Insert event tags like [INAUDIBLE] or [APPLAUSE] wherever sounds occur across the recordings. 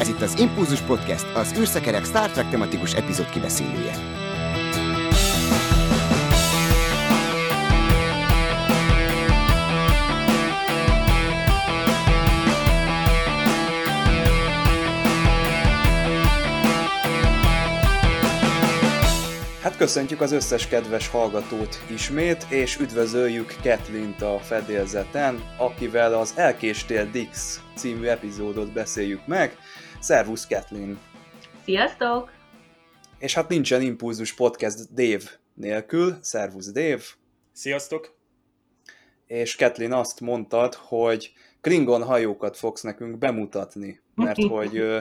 Ez itt az Impulzus Podcast, az űrszekerek Star Trek tematikus epizód kibeszélője. Hát köszöntjük az összes kedves hallgatót ismét, és üdvözöljük Ketlint a fedélzeten, akivel az Elkéstél Dix című epizódot beszéljük meg. Szervusz, Ketlin! Sziasztok! És hát nincsen Impulzus Podcast Dave nélkül. Szervusz, Dave! Sziasztok! És Ketlin azt mondtad, hogy Klingon hajókat fogsz nekünk bemutatni, mert [LAUGHS] hogy ö,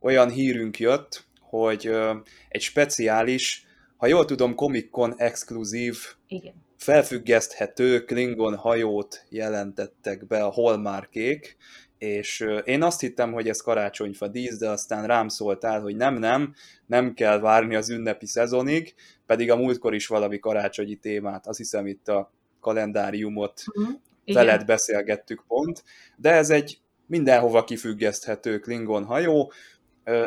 olyan hírünk jött, hogy ö, egy speciális, ha jól tudom, Comic-Con exkluzív, Igen. felfüggeszthető Klingon hajót jelentettek be a Hallmarkék, és én azt hittem, hogy ez karácsonyfa dísz, de aztán rám szóltál, hogy nem, nem, nem kell várni az ünnepi szezonig, pedig a múltkor is valami karácsonyi témát, azt hiszem itt a kalendáriumot Uh-huh. veled beszélgettük pont, de ez egy mindenhova kifüggeszthető Klingon hajó.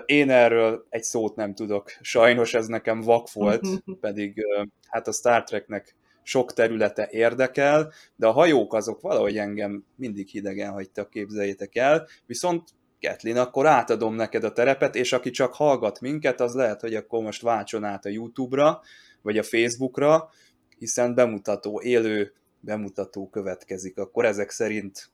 Én erről egy szót nem tudok, sajnos ez nekem vak volt, pedig ö, hát a Star Treknek sok területe érdekel, de a hajók azok valahogy engem mindig hidegen hagytak, képzeljétek el, viszont Ketlin, akkor átadom neked a terepet, és aki csak hallgat minket, az lehet, hogy akkor most váltson át a YouTube-ra, vagy a Facebookra, hiszen bemutató, élő bemutató következik. Akkor ezek szerint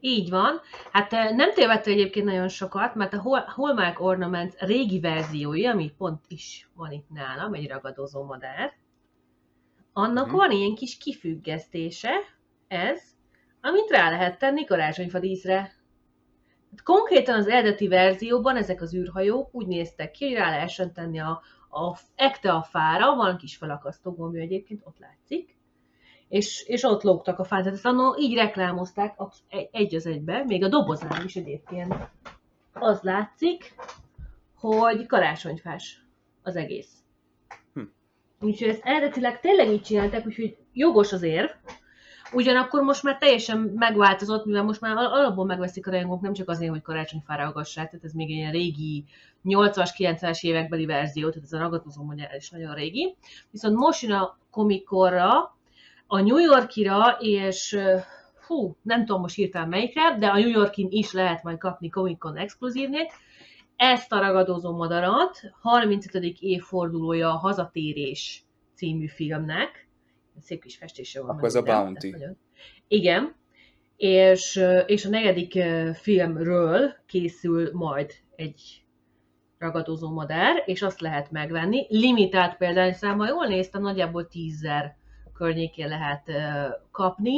Így van. Hát nem tévedte egyébként nagyon sokat, mert a Hallmark Ornament régi verziója, ami pont is van itt nálam, egy ragadozó madár, annak Mhm. van ilyen kis kifüggesztése, ez, amit rá lehet tenni karácsonyfa díszre. Hát konkrétan az eredeti verzióban ezek az űrhajók úgy néztek ki, hogy rá lehessen tenni a, a ekte a fára, van kis felakasztó gombja egyébként, ott látszik, és, és ott lógtak a fán. Tehát ezt annól így reklámozták egy az egybe, még a dobozán is egyébként. Az látszik, hogy karácsonyfás az egész. Úgyhogy ezt eredetileg tényleg így csinálták, úgyhogy jogos az érv. Ugyanakkor most már teljesen megváltozott, mivel most már al- alapból megveszik a rajongók, nem csak azért, hogy karácsonyfára aggassák, tehát ez még egy ilyen régi 80-as, 90-es évekbeli verzió, tehát ez a ragadozó is nagyon régi. Viszont most jön a komikorra, a New Yorkira, és hú, nem tudom most hirtelen melyikre, de a New Yorkin is lehet majd kapni Comic Con exkluzívnél. Ezt a ragadozó madarat 35. évfordulója a Hazatérés című filmnek. Szép kis festése van. Akkor ez a Bounty. nagyon- Igen. És, és a negyedik filmről készül majd egy ragadozó madár, és azt lehet megvenni. Limitált példányszámmal, jól néztem, nagyjából 10 környékén lehet kapni.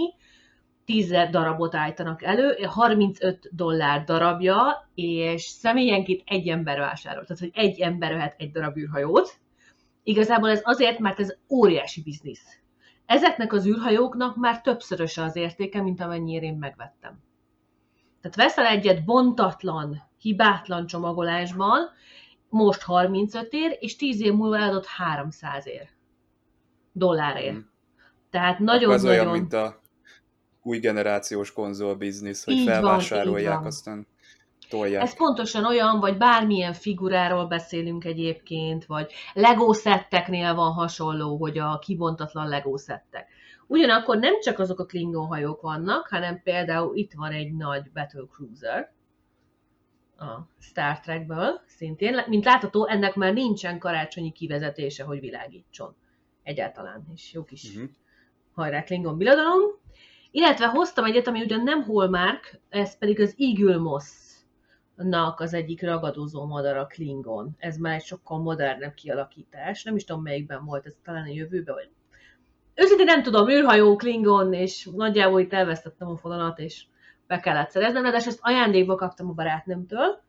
10 darabot állítanak elő, 35 dollár darabja, és személyenként egy ember vásárol. Tehát, hogy egy ember vehet egy darab űrhajót. Igazából ez azért, mert ez óriási biznisz. Ezeknek az űrhajóknak már többszöröse az értéke, mint amennyire én megvettem. Tehát veszel egyet bontatlan, hibátlan csomagolásban, most 35 ér, és 10 év múlva eladott 300 ér. Dollárért. Mm. Tehát Nagyon, ez olyan, nagyon-nagyon... mint a új generációs konzol biznisz, hogy Így felvásárolják, van. aztán tolják. Ez pontosan olyan, vagy bármilyen figuráról beszélünk egyébként, vagy Lego szetteknél van hasonló, hogy a kibontatlan Lego szettek. Ugyanakkor nem csak azok a Klingon hajók vannak, hanem például itt van egy nagy Battle Cruiser, a Star Trekből szintén. Mint látható, ennek már nincsen karácsonyi kivezetése, hogy világítson. Egyáltalán is jó kis Mhm. hajrá Klingon birodalom. Illetve hoztam egyet, ami ugyan nem Hallmark, ez pedig az Eagle az egyik ragadozó madara Klingon. Ez már egy sokkal modernebb kialakítás. Nem is tudom melyikben volt, ez talán a jövőben, vagy... Őszintén nem tudom, űrhajó, Klingon, és nagyjából itt elvesztettem a fonalat, és be kellett szereznem, de ezt ajándékba kaptam a barátnőmtől.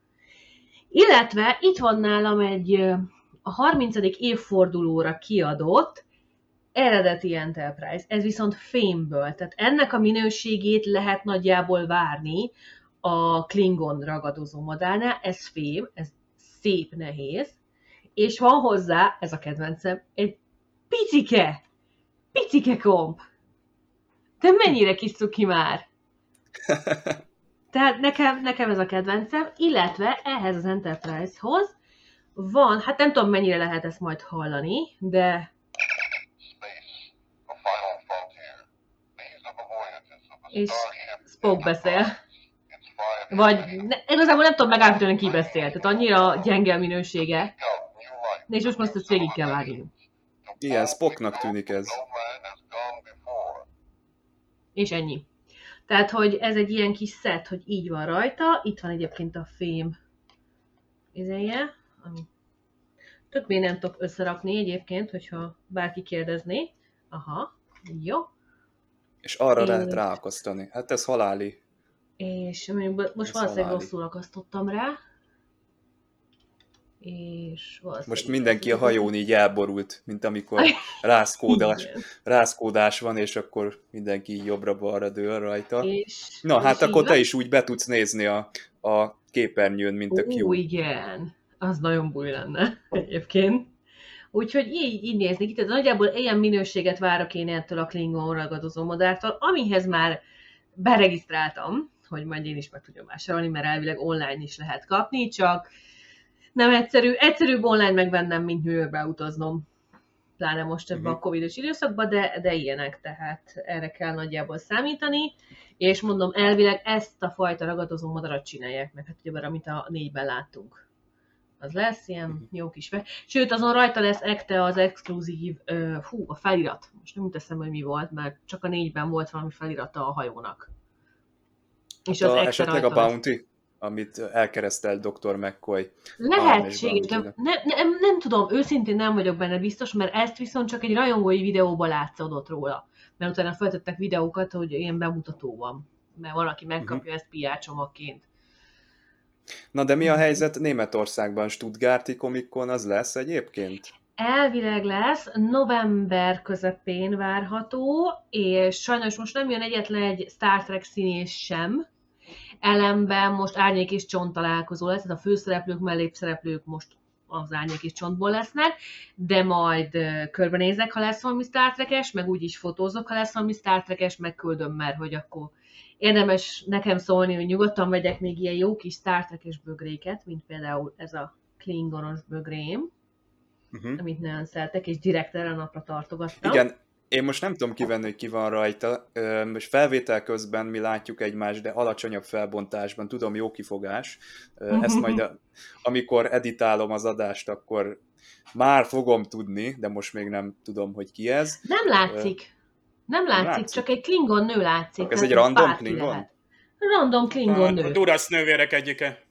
Illetve itt van nálam egy a 30. évfordulóra kiadott eredeti Enterprise. Ez viszont fémből, tehát ennek a minőségét lehet nagyjából várni a Klingon ragadozó madárnál. Ez fém, ez szép nehéz, és van hozzá, ez a kedvencem, egy picike, picike komp. Te mennyire kis cuki már? [LAUGHS] Tehát nekem, nekem ez a kedvencem, illetve ehhez az Enterprise-hoz van, hát nem tudom mennyire lehet ezt majd hallani, de és Spock beszél. Vagy ne, igazából nem tudom megállapítani, ki beszél, tehát annyira gyenge a minősége. És most most ezt végig kell várni. Igen, Spocknak tűnik ez. És ennyi. Tehát, hogy ez egy ilyen kis szett, hogy így van rajta, itt van egyébként a fém izéje, ami tök még nem tudok összerakni egyébként, hogyha bárki kérdezné. Aha, jó. És arra És- lehet ráakasztani. Hát ez haláli. És mondjuk most Ez valószínűleg haláli. rosszul akasztottam rá. És. Most mindenki a hajón így elborult, mint amikor [LAUGHS] rászkódás, rászkódás van, és akkor mindenki jobbra-balra dől rajta. És, Na, hát és akkor így te is úgy be tudsz nézni a, a képernyőn, mint a Ó, Q. igen. Az nagyon búj lenne [LAUGHS] egyébként. Úgyhogy így, így nézni ki, tehát nagyjából ilyen minőséget várok én ettől a Klingon ragadozó modártól, amihez már beregisztráltam, hogy majd én is meg tudjam vásárolni, mert elvileg online is lehet kapni, csak nem egyszerű, egyszerűbb online megvennem, mint New Yorkbe utaznom. Pláne most ebben Mhm. a Covid-os időszakban, de, de ilyenek, tehát erre kell nagyjából számítani. És mondom, elvileg ezt a fajta ragadozó madarat csinálják meg, hát ugyebár, amit a négyben láttunk. Az lesz ilyen Mhm. jó kis fe. Sőt, azon rajta lesz ekte az exkluzív, uh, hú, a felirat. Most nem jut eszembe, hogy mi volt, mert csak a négyben volt valami felirata a hajónak. És Hát az a, esetleg a rajta lesz. Bounty, amit elkeresztelt Dr. McCoy. Lehetséges, de nem, nem, nem tudom, őszintén nem vagyok benne biztos, mert ezt viszont csak egy rajongói videóban látszódott róla. Mert utána feltettek videókat, hogy ilyen bemutató van. Mert valaki megkapja ezt PR csomagként. Na de mi a helyzet Németországban? Stuttgarti Comic-Con az lesz egyébként? Elvileg lesz, november közepén várható, és sajnos most nem jön egyetlen egy Star Trek színész sem. Ellenben most árnyék és csont találkozó lesz, tehát a főszereplők, mellékszereplők most az árnyék és csontból lesznek, de majd körbenézek, ha lesz valami Star Trek-es, meg úgyis fotózok, ha lesz valami Star Trek-es, megküldöm, mert hogy akkor érdemes nekem szólni, hogy nyugodtan vegyek még ilyen jó kis Star Trek-es bögréket, mint például ez a Klingonos bögrém Uh-huh. amit nagyon szeretek, és direkt erre a napra tartogattam. Igen, én most nem tudom kivenni, hogy ki van rajta. Most felvétel közben mi látjuk egymást, de alacsonyabb felbontásban. Tudom, jó kifogás. Ezt majd, a, amikor editálom az adást, akkor már fogom tudni, de most még nem tudom, hogy ki ez. Nem látszik. Nem látszik, látszik. csak egy Klingon nő látszik. Ez tehát egy random Klingon? lehet. Random Klingon nő. Durasz nővérek egyike.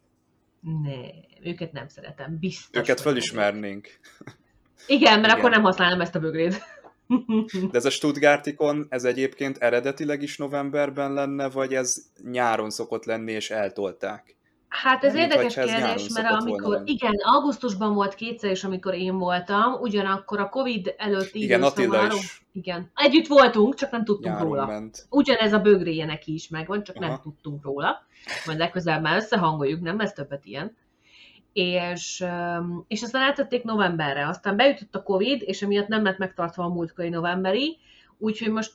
Ne, őket nem szeretem, biztos. Őket felismernénk. Igen, mert Igen. akkor nem használom ezt a bögrét. [LAUGHS] De ez a Stuttgartikon, ez egyébként eredetileg is novemberben lenne, vagy ez nyáron szokott lenni, és eltolták? Hát ez Nem, érdekes kérdés, mert volna amikor, lenni. igen, augusztusban volt kétszer is, amikor én voltam, ugyanakkor a Covid előtti Igen, Attila arról- is Igen, együtt voltunk, csak nem tudtunk nyáron róla. ment. Ugyanez a bögréje neki is megvan, csak nem Aha. tudtunk róla. Majd legközelebb már összehangoljuk, nem lesz többet ilyen. És, és aztán áttették novemberre. Aztán beütött a Covid, és emiatt nem lett megtartva a múltkori novemberi, úgyhogy most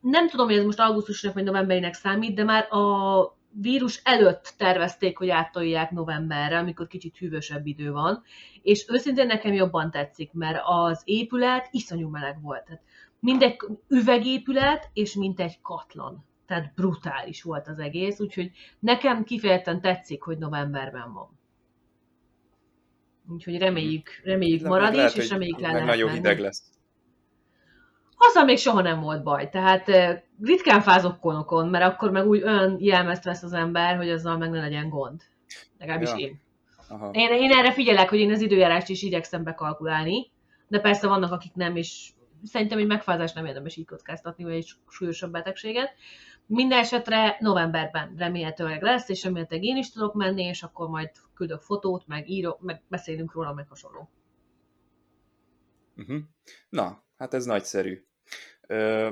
nem tudom, hogy ez most augusztusnak vagy novemberinek számít, de már a vírus előtt tervezték, hogy áttolják novemberre, amikor kicsit hűvösebb idő van, és őszintén nekem jobban tetszik, mert az épület iszonyú meleg volt. Tehát mind egy üvegépület, és mint egy katlan. Tehát brutális volt az egész, úgyhogy nekem kifejezetten tetszik, hogy novemberben van. Úgyhogy reméljük, reméljük marad is, és reméljük le lehet nagyon hideg lesz. Azzal még soha nem volt baj, tehát eh, ritkán fázok konokon, mert akkor meg úgy olyan jelmezt vesz az ember, hogy azzal meg ne legyen gond. Legalábbis Ja. én. Aha. én. Én erre figyelek, hogy én az időjárást is igyekszem bekalkulálni, de persze vannak, akik nem, és szerintem egy megfázás nem érdemes így kockáztatni, vagy egy súlyosabb betegséget. Minden esetre novemberben remélhetőleg lesz, és remélhetőleg én is tudok menni, és akkor majd küldök fotót, meg írok, meg beszélünk róla, meg hasonló. Uh-huh. Na, hát ez nagyszerű. Ö,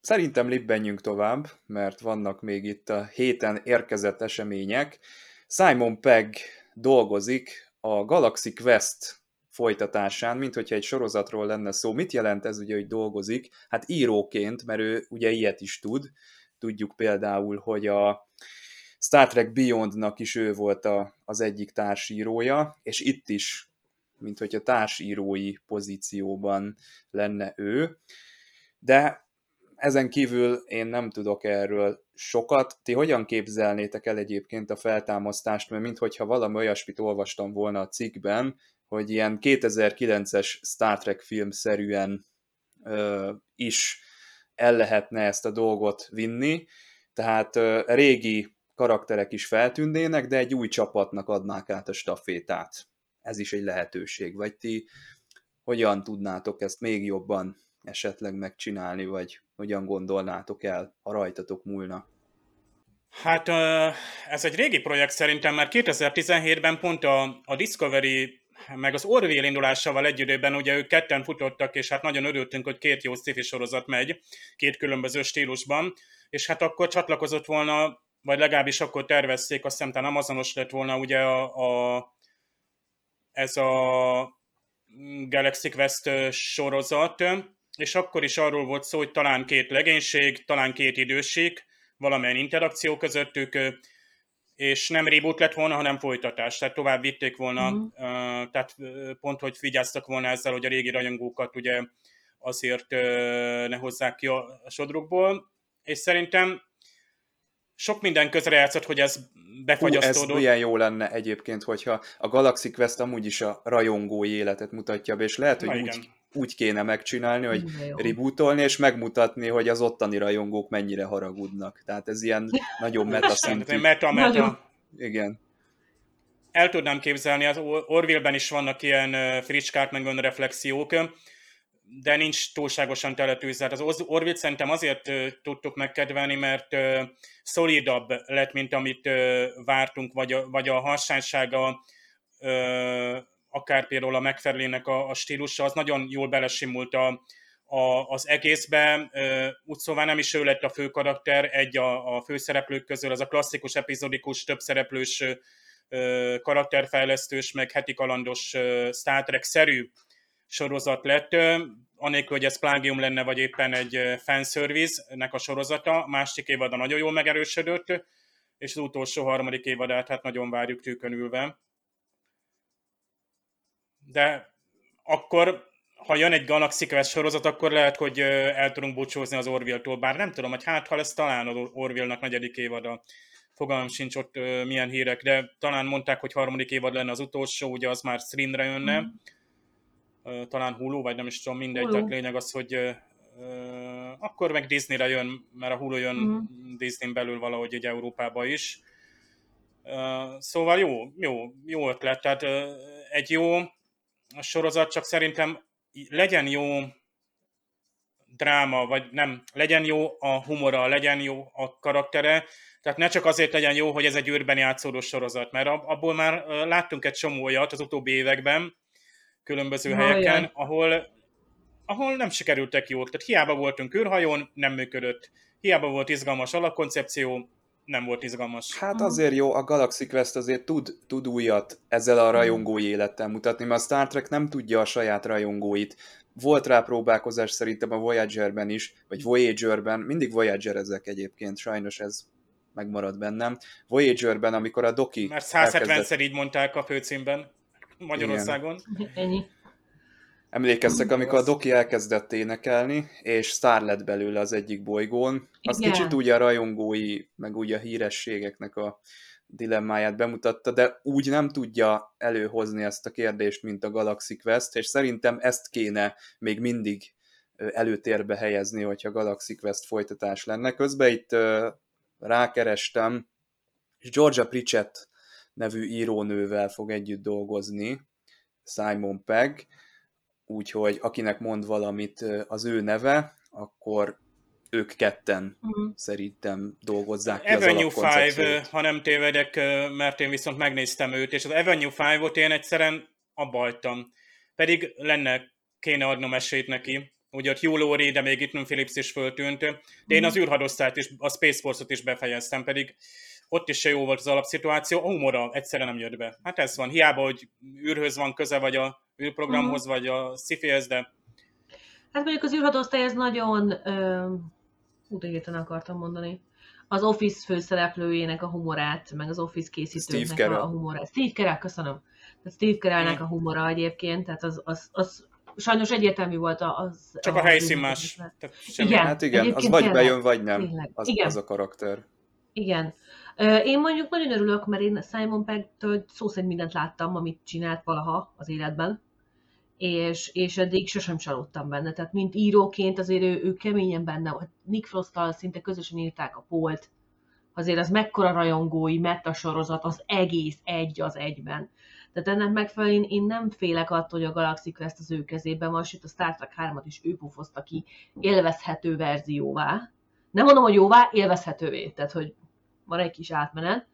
szerintem libbenjünk tovább, mert vannak még itt a héten érkezett események. Simon Pegg dolgozik a Galaxy Quest folytatásán, mint hogyha egy sorozatról lenne szó. Mit jelent ez ugye, hogy dolgozik? Hát íróként, mert ő ugye ilyet is tud. Tudjuk például, hogy a Star Trek Beyondnak is ő volt a, az egyik társírója, és itt is, mint hogy a társírói pozícióban lenne ő, de ezen kívül én nem tudok erről sokat. Ti hogyan képzelnétek el egyébként a feltámasztást, mert minthogyha valami olyasmit olvastam volna a cikkben, hogy ilyen 2009-es Star Trek film szerűen ö, is el lehetne ezt a dolgot vinni, tehát ö, régi karakterek is feltűnnének, de egy új csapatnak adnák át a stafétát. Ez is egy lehetőség. Vagy ti hogyan tudnátok ezt még jobban esetleg megcsinálni, vagy hogyan gondolnátok el, ha rajtatok múlna? Hát ez egy régi projekt szerintem, mert 2017-ben pont a, a Discovery meg az Orville indulásával egy időben ugye ők ketten futottak, és hát nagyon örültünk, hogy két jó sci sorozat megy, két különböző stílusban, és hát akkor csatlakozott volna, vagy legalábbis akkor tervezték, azt hiszem, Amazonos lett volna ugye a, a ez a Galaxy Quest sorozat, és akkor is arról volt szó, hogy talán két legénység, talán két időség, valamilyen interakció közöttük, és nem reboot lett volna, hanem folytatás, tehát tovább vitték volna, mm. tehát pont, hogy vigyáztak volna ezzel, hogy a régi rajongókat ugye azért ne hozzák ki a sodrukból, és szerintem sok minden közre játszott, hogy ez befagyasztódott. Hú, ez milyen jó lenne egyébként, hogyha a Galaxy Quest amúgy is a rajongói életet mutatja be, és lehet, hogy úgy, úgy kéne megcsinálni, hogy rebootolni, és megmutatni, hogy az ottani rajongók mennyire haragudnak. Tehát ez ilyen nagyon [LAUGHS] meta szintű. meta, meta. Igen. El tudnám képzelni, az Orville-ben is vannak ilyen fricskák, meg reflexiók, de nincs túlságosan teletűzve. Hát az Orville szerintem azért tudtuk megkedvelni, mert szolidabb lett, mint amit vártunk, vagy a, vagy a harsánysága, akár például a megfelelőnek a, a stílusa, az nagyon jól belesimult a, a, az egészbe. Úgy szóval nem is ő lett a fő karakter, egy a, a főszereplők közül, az a klasszikus, epizodikus, többszereplős karakterfejlesztős, meg heti kalandos Star Trek-szerű sorozat lett, anélkül, hogy ez plágium lenne, vagy éppen egy fanservice-nek a sorozata. A másik évada nagyon jól megerősödött, és az utolsó harmadik évadát hát nagyon várjuk tűkön ülve. De akkor, ha jön egy Galaxy Quest sorozat, akkor lehet, hogy el tudunk búcsúzni az Orville-tól, bár nem tudom, hogy hát ha lesz talán az Orville-nak negyedik évada. Fogalmam sincs ott milyen hírek, de talán mondták, hogy harmadik évad lenne az utolsó, ugye az már streamre jönne. Mm talán Hulu, vagy nem is tudom, mindegy, Hulu. tehát lényeg az, hogy akkor meg Disneyre jön, mert a Hulu jön uh-huh. Disney belül valahogy egy Európába is. Szóval jó, jó, jó ötlet, tehát egy jó sorozat, csak szerintem legyen jó dráma, vagy nem, legyen jó a humora, legyen jó a karaktere, tehát ne csak azért legyen jó, hogy ez egy űrben játszódó sorozat, mert abból már láttunk egy csomó olyat az utóbbi években, különböző Hajjaj. helyeken, ahol, ahol nem sikerültek jók. Tehát hiába voltunk űrhajón, nem működött. Hiába volt izgalmas alapkoncepció, nem volt izgalmas. Hát azért jó, a Galaxy Quest azért tud, tud újat ezzel a rajongói élettel mutatni, mert a Star Trek nem tudja a saját rajongóit. Volt rá próbálkozás szerintem a Voyager-ben is, vagy Voyager-ben, mindig Voyager ezek egyébként, sajnos ez megmarad bennem. Voyager-ben, amikor a Doki Mert 170-szer elkezdett... így mondták a főcímben. Magyarországon. Igen. Ennyi. Emlékeztek, amikor a Doki elkezdett énekelni, és sztár lett belőle az egyik bolygón. Az Igen. kicsit úgy a rajongói, meg úgy a hírességeknek a dilemmáját bemutatta, de úgy nem tudja előhozni ezt a kérdést, mint a Galaxy Quest, és szerintem ezt kéne még mindig előtérbe helyezni, hogyha Galaxy Quest folytatás lenne. Közben itt rákerestem, és Georgia Pritchett nevű írónővel fog együtt dolgozni, Simon Pegg, úgyhogy akinek mond valamit az ő neve, akkor ők ketten uh-huh. szerintem dolgozzák ki Avenue az 5, ha nem tévedek, mert én viszont megnéztem őt, és az Avenue 5-ot én egyszerűen abba hagytam. Pedig lenne, kéne adnom esélyt neki. Ugye ott Hugh Laurie, de még itt Phillips is föltűnt. De én uh-huh. az űrhadosztályt is, a Space Force-ot is befejeztem, pedig ott is se jó volt az alapszituáció, a humora egyszerűen nem jött be. Hát ez van, hiába, hogy űrhöz van köze, vagy a űrprogramhoz, mm. vagy a sci de... Hát mondjuk az űrhatóosztály ez nagyon... Hú, akartam mondani. az Office főszereplőjének a humorát, meg az Office készítőnek a, humorát. Steve Carell, köszönöm. Tehát Steve Carellnek a humora egyébként, tehát az, az, az sajnos egyértelmű volt az... Csak a, a helyszín más. Igen, hát igen, az vagy bejön, vagy nem, az, igen. az a karakter. Igen. Én mondjuk nagyon örülök, mert én Simon Pegg-től szó szerint mindent láttam, amit csinált valaha az életben, és, és eddig sosem csalódtam benne. Tehát mint íróként azért ő, ő keményen benne volt. Nick frost szinte közösen írták a Polt, azért az mekkora rajongói meta sorozat, az egész egy az egyben. Tehát ennek megfelelően én nem félek attól, hogy a Galaxy Quest az ő kezében van, sőt a Star Trek 3-at is ő pufozta ki élvezhető verzióvá. Nem mondom, hogy jóvá, élvezhetővé, tehát hogy van egy kis átmenet,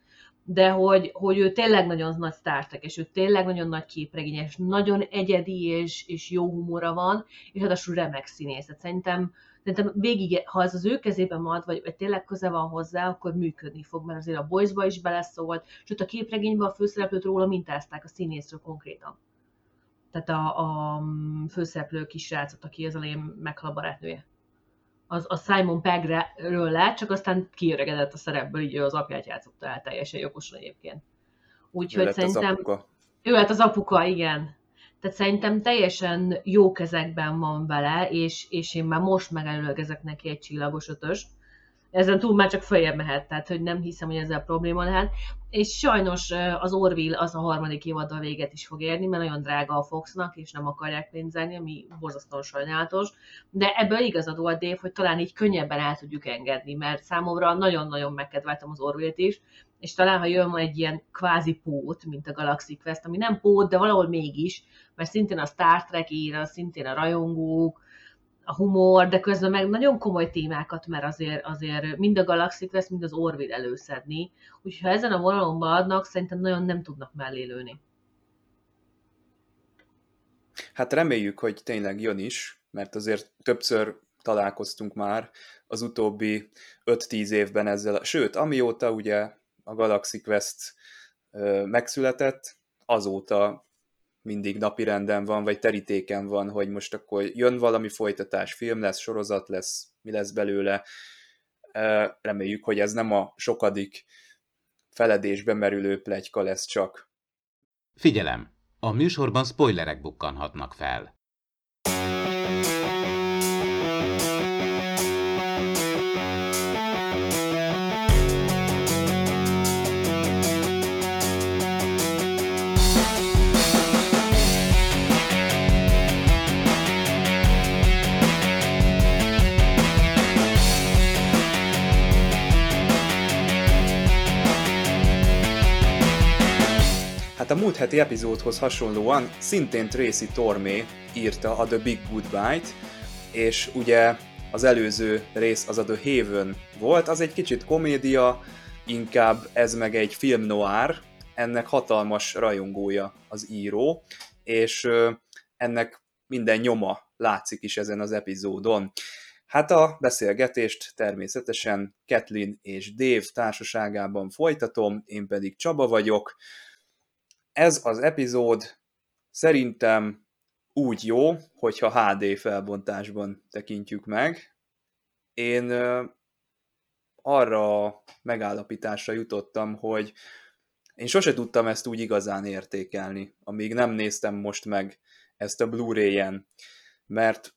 de hogy, hogy ő tényleg nagyon nagy Star Trek, és ő tényleg nagyon nagy képregényes, nagyon egyedi és, és jó humora van, és ráadásul remek színész. Tehát szerintem, szerintem végig, ha ez az ő kezében marad, vagy, vagy tényleg köze van hozzá, akkor működni fog, mert azért a Boysba is beleszólt, sőt a képregényben a főszereplőt róla mintázták a színészről konkrétan. Tehát a, a főszereplő kisrácot, aki az elején meghal a barátnője az, a Simon Peggről lett, csak aztán kiöregedett a szerepből, így ő az apját játszotta el teljesen jogosan egyébként. Úgyhogy szerintem... Az apuka. Ő lett az apuka, igen. Tehát szerintem teljesen jó kezekben van vele, és, és én már most megelőlegezek neki egy csillagos ötöst, ezen túl már csak följebb mehet, tehát hogy nem hiszem, hogy ezzel probléma lehet. És sajnos az Orville az a harmadik évaddal véget is fog érni, mert nagyon drága a Foxnak, és nem akarják pénzelni, ami borzasztóan sajnálatos. De ebből igazad volt, Dave, hogy talán így könnyebben el tudjuk engedni, mert számomra nagyon-nagyon megkedveltem az Orville-t is, és talán, ha jön egy ilyen kvázi pót, mint a Galaxy Quest, ami nem pót, de valahol mégis, mert szintén a Star Trek ír, szintén a rajongók, a humor, de közben meg nagyon komoly témákat, mert azért, azért mind a Galaxy Quest, mind az Orville előszedni. Úgyhogy ha ezen a vonalon adnak, szerintem nagyon nem tudnak mellé lőni. Hát reméljük, hogy tényleg jön is, mert azért többször találkoztunk már az utóbbi 5-10 évben ezzel, sőt, amióta ugye a Galaxy Quest megszületett, azóta mindig napirenden van, vagy terítéken van, hogy most akkor jön valami folytatás, film lesz, sorozat lesz, mi lesz belőle. Reméljük, hogy ez nem a sokadik feledésbe merülő plegyka lesz csak. Figyelem! A műsorban spoilerek bukkanhatnak fel. Hát a múlt heti epizódhoz hasonlóan szintén Tracy Tormé írta a The Big Goodbye-t, és ugye az előző rész az a The Haven volt, az egy kicsit komédia, inkább ez meg egy film noir, ennek hatalmas rajongója az író, és ennek minden nyoma látszik is ezen az epizódon. Hát a beszélgetést természetesen Kathleen és Dave társaságában folytatom, én pedig Csaba vagyok, ez az epizód szerintem úgy jó, hogyha HD felbontásban tekintjük meg. Én arra megállapításra jutottam, hogy én sose tudtam ezt úgy igazán értékelni, amíg nem néztem most meg ezt a Blu-ray-en, mert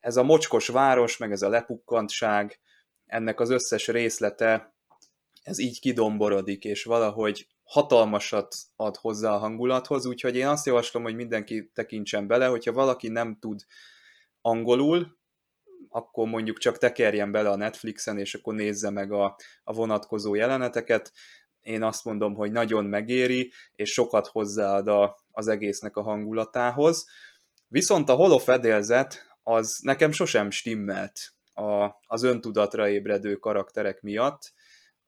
ez a mocskos város, meg ez a lepukkantság, ennek az összes részlete, ez így kidomborodik, és valahogy hatalmasat ad hozzá a hangulathoz, úgyhogy én azt javaslom, hogy mindenki tekintsen bele, hogyha valaki nem tud angolul, akkor mondjuk csak tekerjen bele a Netflixen, és akkor nézze meg a, a vonatkozó jeleneteket. Én azt mondom, hogy nagyon megéri, és sokat hozzáad a, az egésznek a hangulatához. Viszont a holofedélzet az nekem sosem stimmelt a, az öntudatra ébredő karakterek miatt,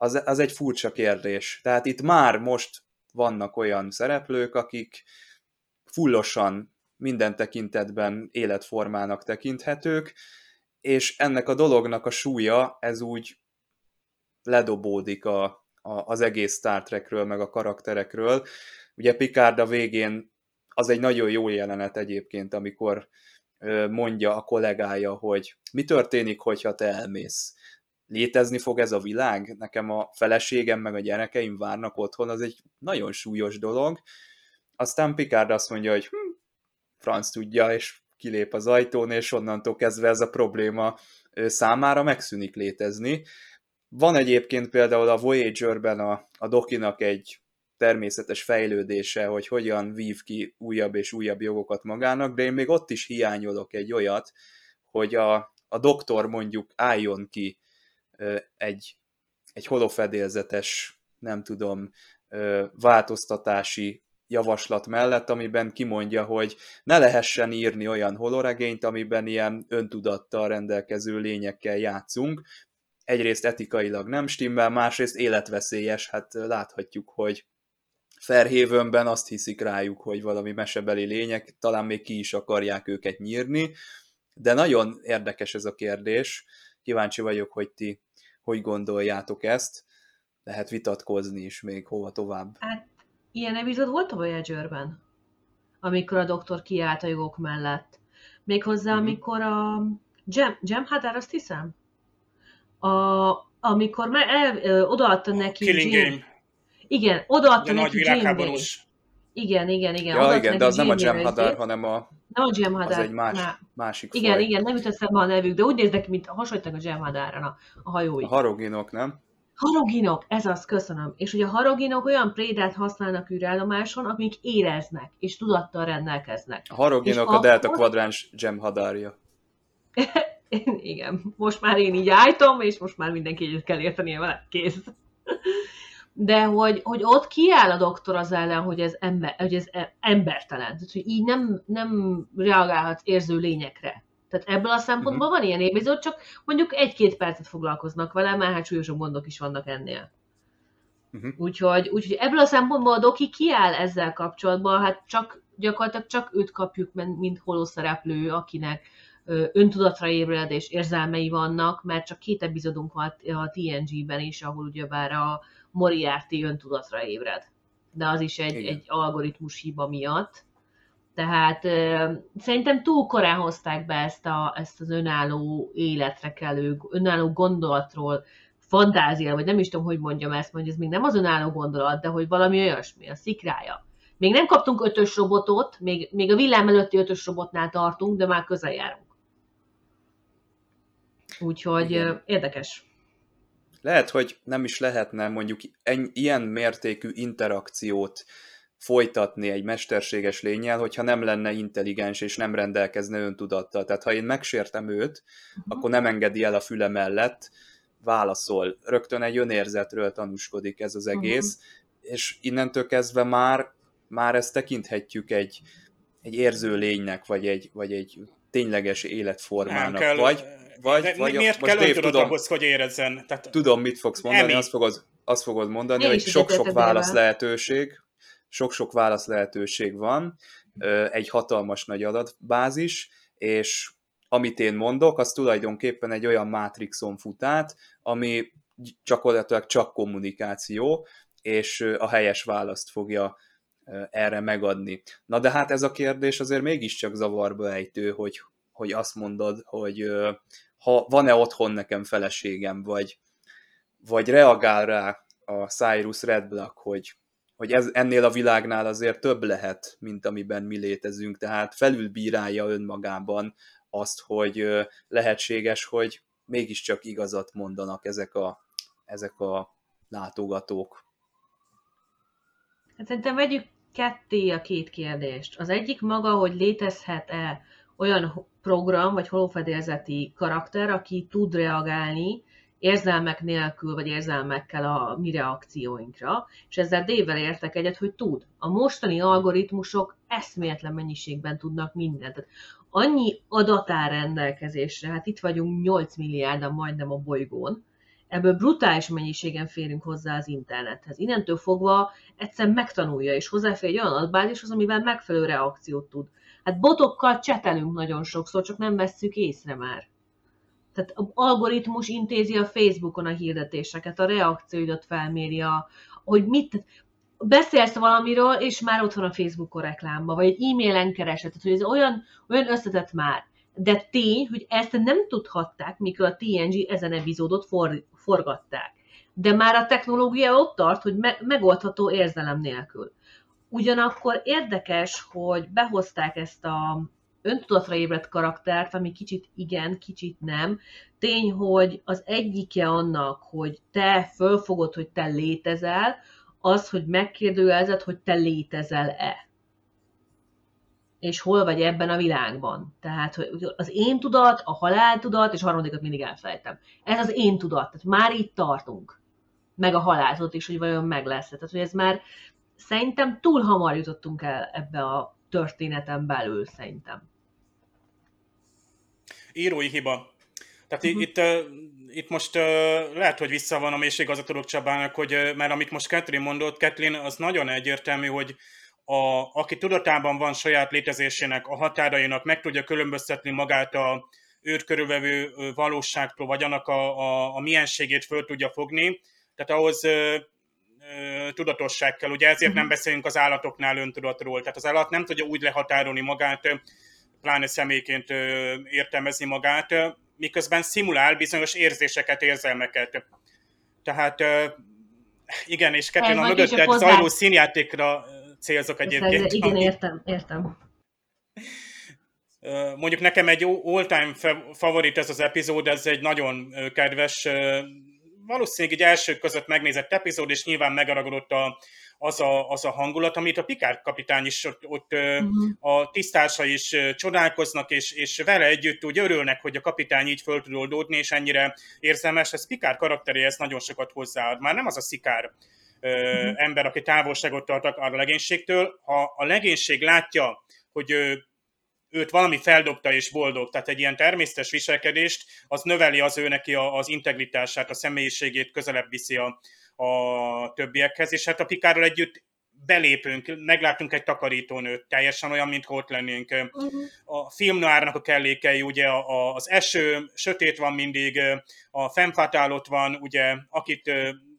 az, az egy furcsa kérdés. Tehát itt már most vannak olyan szereplők, akik fullosan minden tekintetben életformának tekinthetők, és ennek a dolognak a súlya, ez úgy ledobódik a, a, az egész Star Trekről, meg a karakterekről. Ugye Picard a végén az egy nagyon jó jelenet egyébként, amikor mondja a kollégája, hogy mi történik, hogyha te elmész létezni fog ez a világ, nekem a feleségem meg a gyerekeim várnak otthon, az egy nagyon súlyos dolog. Aztán Picard azt mondja, hogy hm, franc tudja, és kilép az ajtón, és onnantól kezdve ez a probléma számára megszűnik létezni. Van egyébként például a Voyager-ben a, a Dokinak egy természetes fejlődése, hogy hogyan vív ki újabb és újabb jogokat magának, de én még ott is hiányolok egy olyat, hogy a, a doktor mondjuk álljon ki egy, egy holofedélzetes, nem tudom, változtatási javaslat mellett, amiben kimondja, hogy ne lehessen írni olyan holoregényt, amiben ilyen öntudattal rendelkező lényekkel játszunk. Egyrészt etikailag nem stimmel, másrészt életveszélyes, hát láthatjuk, hogy Ferhévönben azt hiszik rájuk, hogy valami mesebeli lények, talán még ki is akarják őket nyírni, de nagyon érdekes ez a kérdés. Kíváncsi vagyok, hogy ti hogy gondoljátok ezt. Lehet vitatkozni is még hova tovább. Hát, ilyen epizód volt a Voyager-ben, amikor a doktor kiállt a jogok mellett. Méghozzá, mm-hmm. amikor a Jam, Jam Hadar, azt hiszem? A, amikor már el, odaadta neki Killing Jane. Game. Igen, odaadta neki Jane Igen, igen, igen. Ja, igen, de az nem a Jam Hadar, hanem a... Nem a Jam Hadar. Az egy más, Má... másik Igen, faj. igen, nem jut eszembe a nevük, de úgy néznek, mint hasonlítanak a Jam Hadarra a, a hajóik. A haroginok, nem? Haroginok, ez az, köszönöm. És ugye a haroginok olyan prédát használnak űrállomáson, amik éreznek, és tudattal rendelkeznek. A haroginok és a Delta akkor... Quadráns Jam Hadarja. [LAUGHS] igen, most már én így állítom, és most már mindenki együtt kell értenie vele, kész de hogy, hogy ott kiáll a doktor az ellen, hogy ez, ember, hogy ez embertelen. Tehát, hogy így nem, nem reagálhat érző lényekre. Tehát ebből a szempontból uh-huh. van ilyen épizód, csak mondjuk egy-két percet foglalkoznak vele, mert hát súlyosabb gondok is vannak ennél. Uh-huh. Úgyhogy, úgyhogy ebből a szempontból a Doki kiáll ezzel kapcsolatban, hát csak gyakorlatilag csak őt kapjuk, mint holoszereplő, akinek öntudatra ébred és érzelmei vannak, mert csak két epizódunk van a TNG-ben is, ahol ugyebár a, Moriarty öntudatra ébred. De az is egy, egy algoritmus hiba miatt. Tehát szerintem túl korán hozták be ezt, a, ezt az önálló életre kelő, önálló gondolatról, fantázia, vagy nem is tudom, hogy mondjam ezt, hogy ez még nem az önálló gondolat, de hogy valami olyasmi, a szikrája. Még nem kaptunk ötös robotot, még, még a villám előtti ötös robotnál tartunk, de már közel járunk. Úgyhogy Igen. érdekes lehet, hogy nem is lehetne mondjuk en, ilyen mértékű interakciót folytatni egy mesterséges lényel, hogyha nem lenne intelligens és nem rendelkezne öntudattal. Tehát ha én megsértem őt, uh-huh. akkor nem engedi el a füle mellett, válaszol. Rögtön egy önérzetről tanúskodik ez az egész, uh-huh. és innentől kezdve már, már ezt tekinthetjük egy, egy érző lénynek, vagy egy, vagy egy tényleges életformának. kell, vagy, vagy, de vagy miért kell Dave, tudom, ahhoz, hogy érezzen? Tehát, tudom, mit fogsz mondani, azt fogod, azt fogod mondani, hogy sok-sok válasz lehetőség, sok-sok válasz lehetőség van, egy hatalmas nagy adatbázis, és amit én mondok, az tulajdonképpen egy olyan mátrixon fut át, ami gyakorlatilag csak kommunikáció, és a helyes választ fogja erre megadni. Na de hát ez a kérdés azért mégiscsak zavarba ejtő, hogy, hogy azt mondod, hogy ha van-e otthon nekem feleségem, vagy, vagy reagál rá a Cyrus Red Black, hogy, hogy ez, ennél a világnál azért több lehet, mint amiben mi létezünk, tehát felülbírálja önmagában azt, hogy lehetséges, hogy mégiscsak igazat mondanak ezek a, ezek a látogatók. Hát szerintem vegyük ketté a két kérdést. Az egyik maga, hogy létezhet-e olyan program, vagy holófedélzeti karakter, aki tud reagálni érzelmek nélkül, vagy érzelmekkel a mi reakcióinkra, és ezzel Dével értek egyet, hogy tud. A mostani algoritmusok eszméletlen mennyiségben tudnak mindent. Tehát annyi adat áll rendelkezésre, hát itt vagyunk 8 milliárdan majdnem a bolygón, ebből brutális mennyiségen férünk hozzá az internethez. Innentől fogva egyszer megtanulja, és hozzáfér egy olyan adatbázishoz, amivel megfelelő reakciót tud Hát botokkal csetelünk nagyon sokszor, csak nem vesszük észre már. Tehát az algoritmus intézi a Facebookon a hirdetéseket, a reakcióidat felméri, a, hogy mit, beszélsz valamiről, és már ott van a Facebookon reklámba, vagy egy e-mailen keresed, tehát hogy ez olyan, olyan összetett már. de tény, hogy ezt nem tudhatták, mikor a TNG ezen epizódot for, forgatták. De már a technológia ott tart, hogy me- megoldható érzelem nélkül. Ugyanakkor érdekes, hogy behozták ezt a öntudatra ébredt karaktert, ami kicsit igen, kicsit nem. Tény, hogy az egyike annak, hogy te fölfogod, hogy te létezel, az, hogy megkérdőjelezed, hogy te létezel-e. És hol vagy ebben a világban. Tehát hogy az én tudat, a halál tudat, és a harmadikat mindig elfelejtem. Ez az én tudat, tehát már itt tartunk. Meg a haláltudat is, hogy vajon meg lesz. Tehát, hogy ez már szerintem túl hamar jutottunk el ebbe a történeten belül, szerintem. Írói hiba. Tehát uh-huh. itt, itt most uh, lehet, hogy visszavonom, és igazat tudok Csabának, hogy uh, mert amit most Kathleen mondott, Kathleen az nagyon egyértelmű, hogy a, aki tudatában van saját létezésének, a határainak, meg tudja különböztetni magát a őt körülvevő valóságtól, vagy annak a, a, a mienségét föl tudja fogni, tehát ahhoz tudatosság kell. Ugye ezért nem mhm. beszélünk az állatoknál öntudatról. Tehát az állat nem tudja úgy lehatárolni magát, pláne személyként értelmezni magát, miközben szimulál bizonyos érzéseket, érzelmeket. Tehát igen, és kettőn a mögötted zajló színjátékra célzok egyébként. Ez, igen, értem, értem. Mondjuk nekem egy all-time favorit ez az epizód, ez egy nagyon kedves, valószínűleg egy elsők között megnézett epizód, és nyilván megaragadott a, az a, az a hangulat, amit a Picard kapitány is ott, ott uh-huh. a tisztársa is csodálkoznak, és, és vele együtt úgy örülnek, hogy a kapitány így föl tud oldódni, és ennyire érzelmes. Ez Picard karakteréhez nagyon sokat hozzáad. Már nem az a szikár uh-huh. ember, aki távolságot tart a legénységtől. Ha a legénység látja, hogy őt valami feldobta és boldog, tehát egy ilyen természetes viselkedést, az növeli az ő neki az integritását, a személyiségét, közelebb viszi a, a többiekhez, és hát a Pikárral együtt belépünk, meglátunk egy takarítónőt, teljesen olyan, mint ott lennénk. Uh-huh. A filmnoárnak a kellékei, ugye az eső, sötét van mindig, a fennfatál van, ugye, akit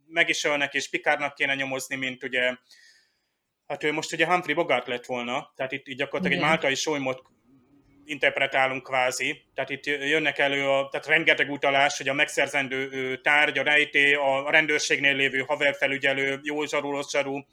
meg is ölnek, és Pikárnak kéne nyomozni, mint ugye, hát ő most ugye Humphrey Bogart lett volna, tehát itt, itt gyakorlatilag Igen. egy máltai solymot interpretálunk kvázi, tehát itt jönnek elő, a, tehát rengeteg utalás, hogy a megszerzendő tárgy, a rejté, a rendőrségnél lévő haverfelügyelő, jó zsarú, rossz zsarú,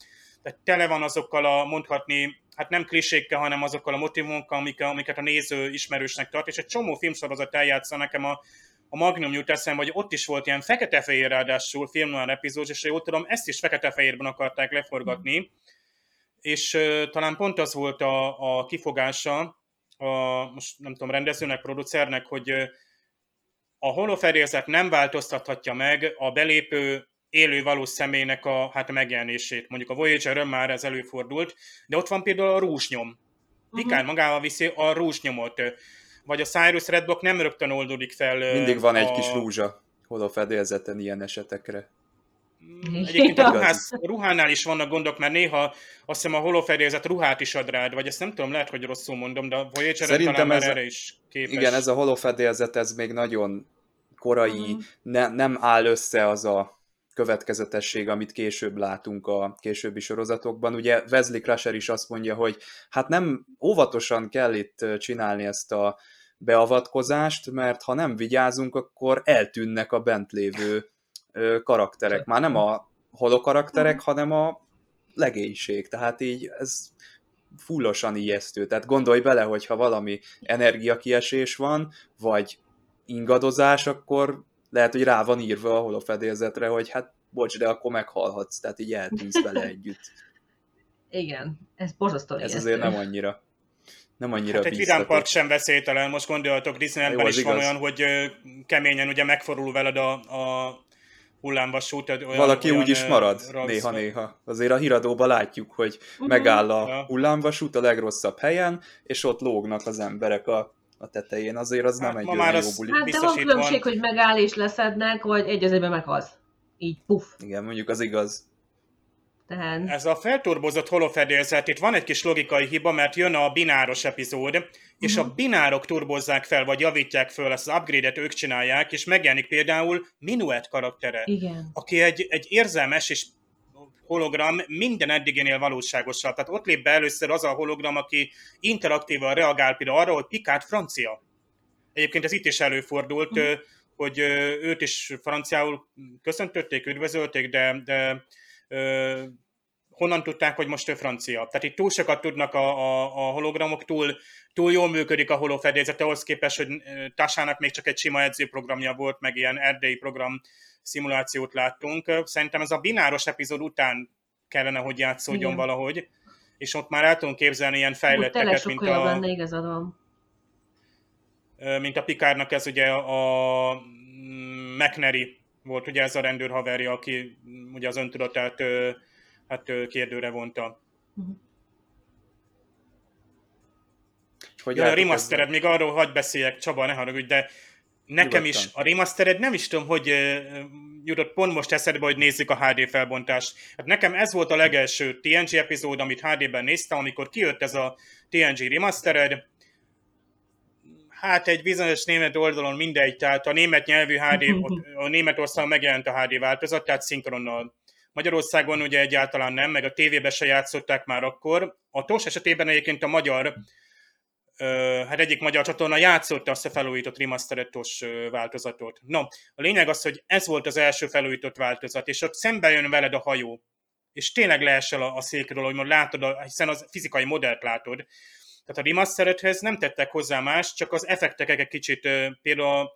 tehát tele van azokkal a mondhatni, hát nem klisékkel, hanem azokkal a motivumokkal, amik, amiket a néző ismerősnek tart, és egy csomó filmsorozat eljátsza nekem a, a Magnum jut eszembe, hogy ott is volt ilyen fekete-fehér ráadásul filmnoir epizód, és jól tudom, ezt is fekete-fehérben akarták leforgatni, mm. és uh, talán pont az volt a, a kifogása, a, most nem tudom, rendezőnek, producernek, hogy a holofedélzet nem változtathatja meg a belépő élő valós személynek a, hát a megjelenését. Mondjuk a voyager már ez előfordult, de ott van például a rúzsnyom. Pikár uh-huh. magával viszi a rúzsnyomot. Vagy a Cyrus Redbook nem rögtön oldódik fel. Mindig van a... egy kis rúzsa holofedélzeten ilyen esetekre. Mm, egyébként a ruhász, ruhánál is vannak gondok, mert néha azt hiszem a holofedélzet ruhát is ad rád, vagy ezt nem tudom, lehet, hogy rosszul mondom, de a Voyager Szerintem ez, erre is képes. Igen, ez a holofedélzet, ez még nagyon korai, uh-huh. ne, nem áll össze az a következetesség, amit később látunk a későbbi sorozatokban. Ugye Wesley Crusher is azt mondja, hogy hát nem óvatosan kell itt csinálni ezt a beavatkozást, mert ha nem vigyázunk, akkor eltűnnek a bent lévő karakterek. Már nem a holokarakterek, mhm. hanem a legénység. Tehát így ez fullosan ijesztő. Tehát gondolj bele, hogyha valami energiakiesés van, vagy ingadozás, akkor lehet, hogy rá van írva a holofedélzetre, hogy hát bocs, de akkor meghalhatsz, tehát így eltűnsz vele [LAUGHS] együtt. Igen, ez borzasztó Ez azért nem annyira nem annyira hát egy vidám park sem veszélytelen, most gondoljatok, Disneylandben is igaz. van olyan, hogy keményen ugye megforul veled a, a hullámvasút. Olyan, Valaki olyan, úgy is marad néha-néha. Azért a híradóban látjuk, hogy uh-huh. megáll a ja. hullámvasút a legrosszabb helyen, és ott lógnak az emberek a, a tetején. Azért az hát, nem egy már jó buli. Hát de van különbség, van. hogy megáll és leszednek, vagy egy az egyben meghalsz. Így, puff. Igen, mondjuk az igaz. Tehát... Ez a felturbozott holofedélzet, itt van egy kis logikai hiba, mert jön a bináros epizód, és uh-huh. a binárok turbozzák fel, vagy javítják fel, ezt az upgrade-et ők csinálják, és megjelenik például Minuet karaktere, Igen. aki egy, egy érzelmes és hologram minden eddiginél valóságosabb. Tehát ott lép be először az a hologram, aki interaktívan reagál például arra, hogy Pikát francia. Egyébként ez itt is előfordult, uh-huh. hogy őt is franciául köszöntötték, üdvözölték, de, de honnan tudták, hogy most ő francia. Tehát itt túl sokat tudnak a, a, a hologramok, túl, túl jól működik a holofedélzete, ahhoz képest, hogy Tasának még csak egy sima edzőprogramja volt, meg ilyen erdélyi program szimulációt láttunk. Szerintem ez a bináros epizód után kellene, hogy játszódjon Igen. valahogy, és ott már el tudunk képzelni ilyen fejletteket, mint a... benne, igazad van. Mint a Pikárnak ez ugye a mm, McNary volt ugye ez a rendőr haverja, aki ugye az öntudatát hát kérdőre vonta. Uh-huh. Hogy ja, a remastered, még arról hagy beszéljek, Csaba, ne haragudj, de nekem Nyugodtan. is a remastered nem is tudom, hogy jutott pont most eszedbe, hogy nézzük a HD felbontást. Hát nekem ez volt a legelső TNG epizód, amit HD-ben néztem, amikor kijött ez a TNG remastered, Hát egy bizonyos német oldalon mindegy, tehát a német nyelvű HD, a Németország megjelent a HD változat, tehát szinkronnal. Magyarországon ugye egyáltalán nem, meg a tévébe se játszották már akkor. A TOS esetében egyébként a magyar, hát egyik magyar csatorna játszotta azt a felújított remastered TOS változatot. No, a lényeg az, hogy ez volt az első felújított változat, és ott szembe jön veled a hajó, és tényleg leesel a, a székről, hogy látod, hiszen az fizikai modellt látod. Tehát a remasteredhez nem tettek hozzá más, csak az effekteket egy kicsit, például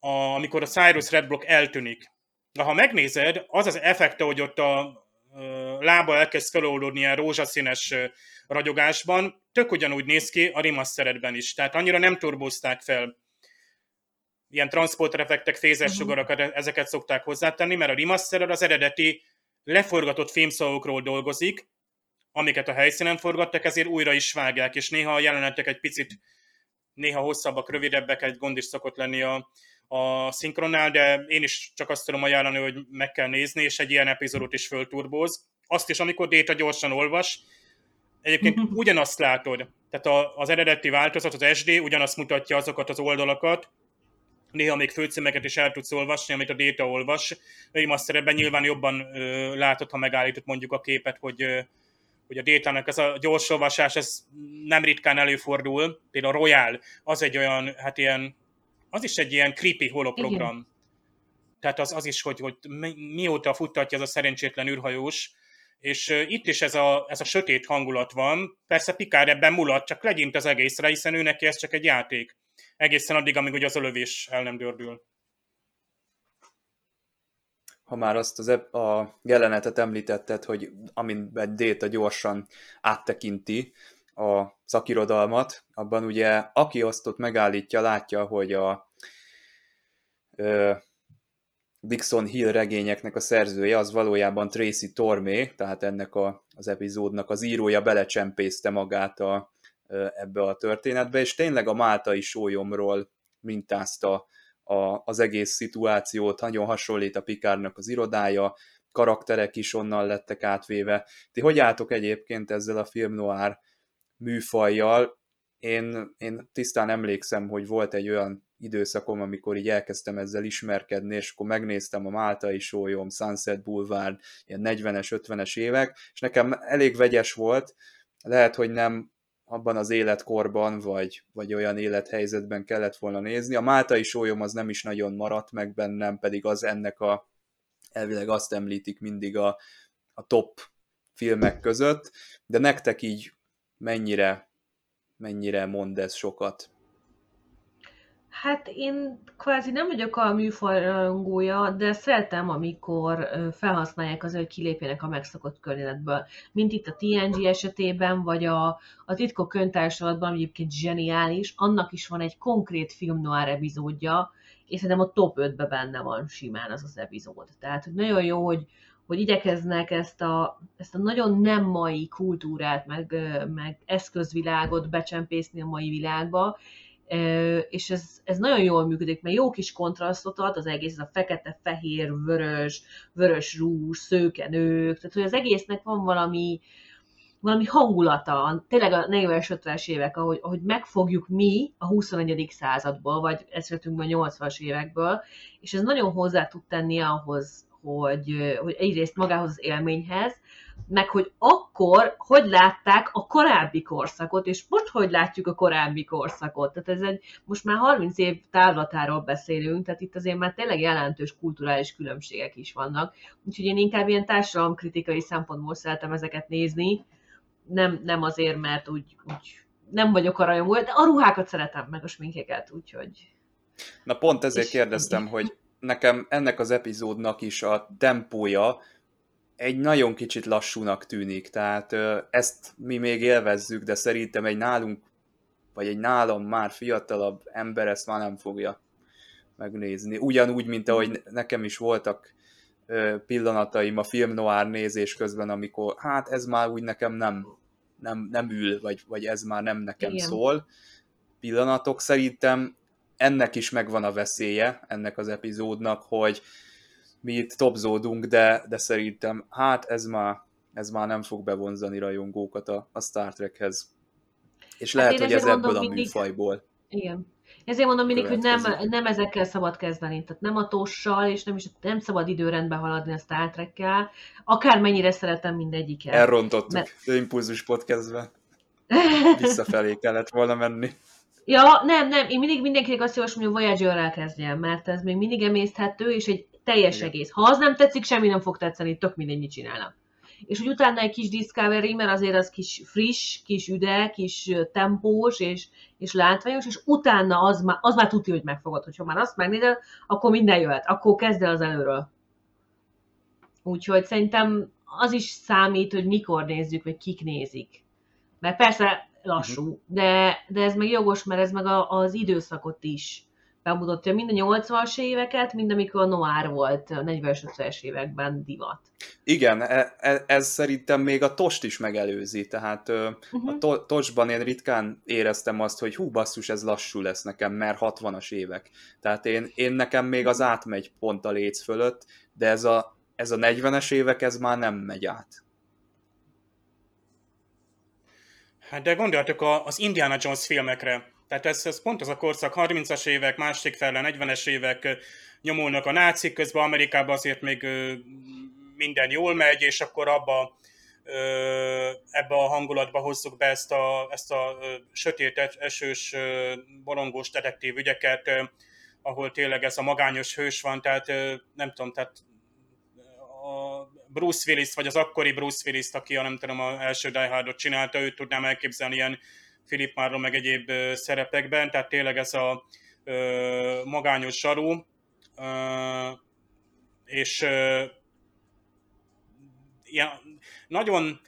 a, amikor a Cyrus Redblock eltűnik, de ha megnézed, az az effekte, hogy ott a lába elkezd feloldódni ilyen rózsaszínes ragyogásban, tök ugyanúgy néz ki a remasteredben is. Tehát annyira nem turbózták fel. Ilyen transporter effektek, fézes uh-huh. sugarakat, ezeket szokták hozzátenni, mert a remastered az eredeti leforgatott filmszavokról dolgozik, amiket a helyszínen forgattak, ezért újra is vágják, és néha a jelenetek egy picit, néha hosszabbak, rövidebbek, egy gond is szokott lenni a, a szinkronnál, de én is csak azt tudom ajánlani, hogy meg kell nézni, és egy ilyen epizódot is fölturbóz. Azt is, amikor Déta gyorsan olvas, egyébként [LAUGHS] ugyanazt látod. Tehát az eredeti változat, az SD ugyanazt mutatja azokat az oldalakat, néha még főcímeket is el tudsz olvasni, amit a Déta olvas. Remasteredben nyilván jobban ö, látod, ha megállítod mondjuk a képet, hogy ö, hogy a détának ez a gyors olvasás, ez nem ritkán előfordul. Például a Royal, az egy olyan, hát ilyen az is egy ilyen creepy holoprogram. Igen. Tehát az, az is, hogy, hogy mióta futtatja ez a szerencsétlen űrhajós, és uh, itt is ez a, ez a sötét hangulat van. Persze Pikár ebben mulat, csak legyint az egészre, hiszen ő neki ez csak egy játék. Egészen addig, amíg ugye az a lövés el nem dördül. Ha már azt az ep- a jelenetet említetted, hogy amiben Déta gyorsan áttekinti a szakirodalmat, abban ugye aki azt ott megállítja, látja, hogy a ö, Dixon Hill regényeknek a szerzője az valójában Tracy Tormé, tehát ennek a, az epizódnak az írója belecsempészte magát a, ebbe a történetbe, és tényleg a máltai sólyomról mintázta a, az egész szituációt, nagyon hasonlít a Pikárnak az irodája, karakterek is onnan lettek átvéve. Ti hogy álltok egyébként ezzel a film noir műfajjal. Én, én tisztán emlékszem, hogy volt egy olyan időszakom, amikor így elkezdtem ezzel ismerkedni, és akkor megnéztem a Máltai sólyom, Sunset Boulevard, ilyen 40-es, 50-es évek, és nekem elég vegyes volt, lehet, hogy nem abban az életkorban, vagy, vagy olyan élethelyzetben kellett volna nézni. A Máltai sólyom az nem is nagyon maradt meg bennem, pedig az ennek a, elvileg azt említik mindig a, a top filmek között, de nektek így mennyire, mennyire mond ez sokat? Hát én kvázi nem vagyok a műfaj rajongója, de szeretem, amikor felhasználják az, hogy kilépjenek a megszokott környezetből. Mint itt a TNG esetében, vagy a, a titkok könyvtársalatban, ami egyébként zseniális, annak is van egy konkrét film noir epizódja, és szerintem a top 5-ben benne van simán az az epizód. Tehát hogy nagyon jó, hogy, hogy igyekeznek ezt a, ezt a nagyon nem mai kultúrát, meg, meg eszközvilágot becsempészni a mai világba, és ez, ez nagyon jól működik, mert jó kis kontrasztot ad az egész, a fekete, fehér, vörös, vörös rúzs, szőkenők, tehát hogy az egésznek van valami, valami hangulata, tényleg a 40-es, 50-es évek, ahogy, ahogy megfogjuk mi a 21. századból, vagy esetünkben a 80-as évekből, és ez nagyon hozzá tud tenni ahhoz, hogy, hogy egyrészt magához az élményhez, meg hogy akkor hogy látták a korábbi korszakot, és most hogy látjuk a korábbi korszakot. Tehát ez egy, most már 30 év távlatáról beszélünk, tehát itt azért már tényleg jelentős kulturális különbségek is vannak. Úgyhogy én inkább ilyen társadalomkritikai szempontból szeretem ezeket nézni, nem, nem azért, mert úgy, úgy nem vagyok a rajongó, de a ruhákat szeretem, meg a sminkeket, úgyhogy... Na pont ezért kérdeztem, hogy nekem ennek az epizódnak is a tempója egy nagyon kicsit lassúnak tűnik, tehát ezt mi még élvezzük, de szerintem egy nálunk, vagy egy nálam már fiatalabb ember ezt már nem fogja megnézni. Ugyanúgy, mint ahogy nekem is voltak pillanataim a film noir nézés közben, amikor hát ez már úgy nekem nem, nem, nem ül, vagy, vagy ez már nem nekem Igen. szól. Pillanatok szerintem ennek is megvan a veszélye, ennek az epizódnak, hogy mi itt topzódunk, de, de szerintem hát ez már, ez már nem fog bevonzani rajongókat a, a Star Trekhez. És hát lehet, hogy ez ebből a mindig... műfajból. Igen. Ezért mondom mindig, hogy nem, nem ezekkel szabad kezdeni. Tehát nem a tossal, és nem, is, nem szabad időrendbe haladni a Star Trekkel. Akármennyire szeretem mindegyiket. Elrontottuk Mert... Impulzus podcastbe. [LAUGHS] Visszafelé kellett volna menni. Ja, nem, nem, én mindig mindenkinek azt javaslom, hogy a Voyager-rel kezdjen, mert ez még mindig emészthető, és egy teljes Igen. egész. Ha az nem tetszik, semmi nem fog tetszeni, tök mindegy, mit csinálnak. És hogy utána egy kis Discovery, mert azért az kis friss, kis üde, kis tempós és, és látványos, és utána az már, az már tudja, hogy megfogod. Hogyha már azt megnézed, akkor minden jöhet, akkor kezd el az előről. Úgyhogy szerintem az is számít, hogy mikor nézzük, vagy kik nézik. Mert persze lassú, uh-huh. de, de ez meg jogos, mert ez meg a, az időszakot is bemutatja, mind a 80-as éveket, mind amikor a noir volt a 40-50-es években divat. Igen, e, e, ez szerintem még a tost is megelőzi, tehát uh-huh. a to- tosban én ritkán éreztem azt, hogy hú basszus, ez lassú lesz nekem, mert 60-as évek. Tehát én, én nekem még az átmegy pont a léc fölött, de ez a, ez a 40-es évek, ez már nem megy át. Hát de gondoljatok az Indiana Jones filmekre. Tehát ez, ez pont az a korszak, 30-as évek, másik fele, 40-es évek nyomulnak a nácik, közben Amerikában azért még minden jól megy, és akkor abba ebbe a hangulatba hozzuk be ezt a, ezt a sötét, esős, borongós detektív ügyeket, ahol tényleg ez a magányos hős van, tehát nem tudom, tehát a Bruce Willis, vagy az akkori Bruce Willis, aki a nem tudom, az első Die Hardot csinálta, őt tudnám elképzelni ilyen Philip Marlowe meg egyéb szerepekben, tehát tényleg ez a ö, magányos zsarú, ö, és ö, ja, nagyon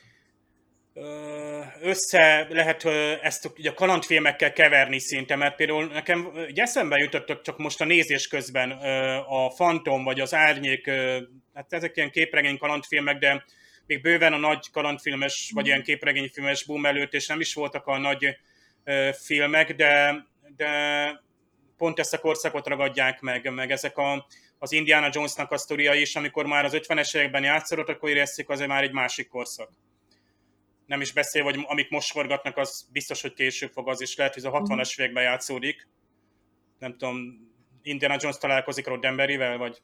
össze lehet ezt ugye a kalandfilmekkel keverni szinte, mert például nekem ugye eszembe jutottak csak most a nézés közben a Fantom vagy az Árnyék, hát ezek ilyen képregény kalandfilmek, de még bőven a nagy kalandfilmes, vagy ilyen képregényfilmes boom előtt, és nem is voltak a nagy filmek, de, de pont ezt a korszakot ragadják meg, meg ezek a, az Indiana Jonesnak a sztoria is, amikor már az 50-es években játszott, akkor érezzük, az már egy másik korszak nem is beszél, hogy amik most forgatnak, az biztos, hogy később fog az is lehet, hogy a 60-as mhm. években játszódik. Nem tudom, Indiana Jones találkozik Roddenberryvel, vagy...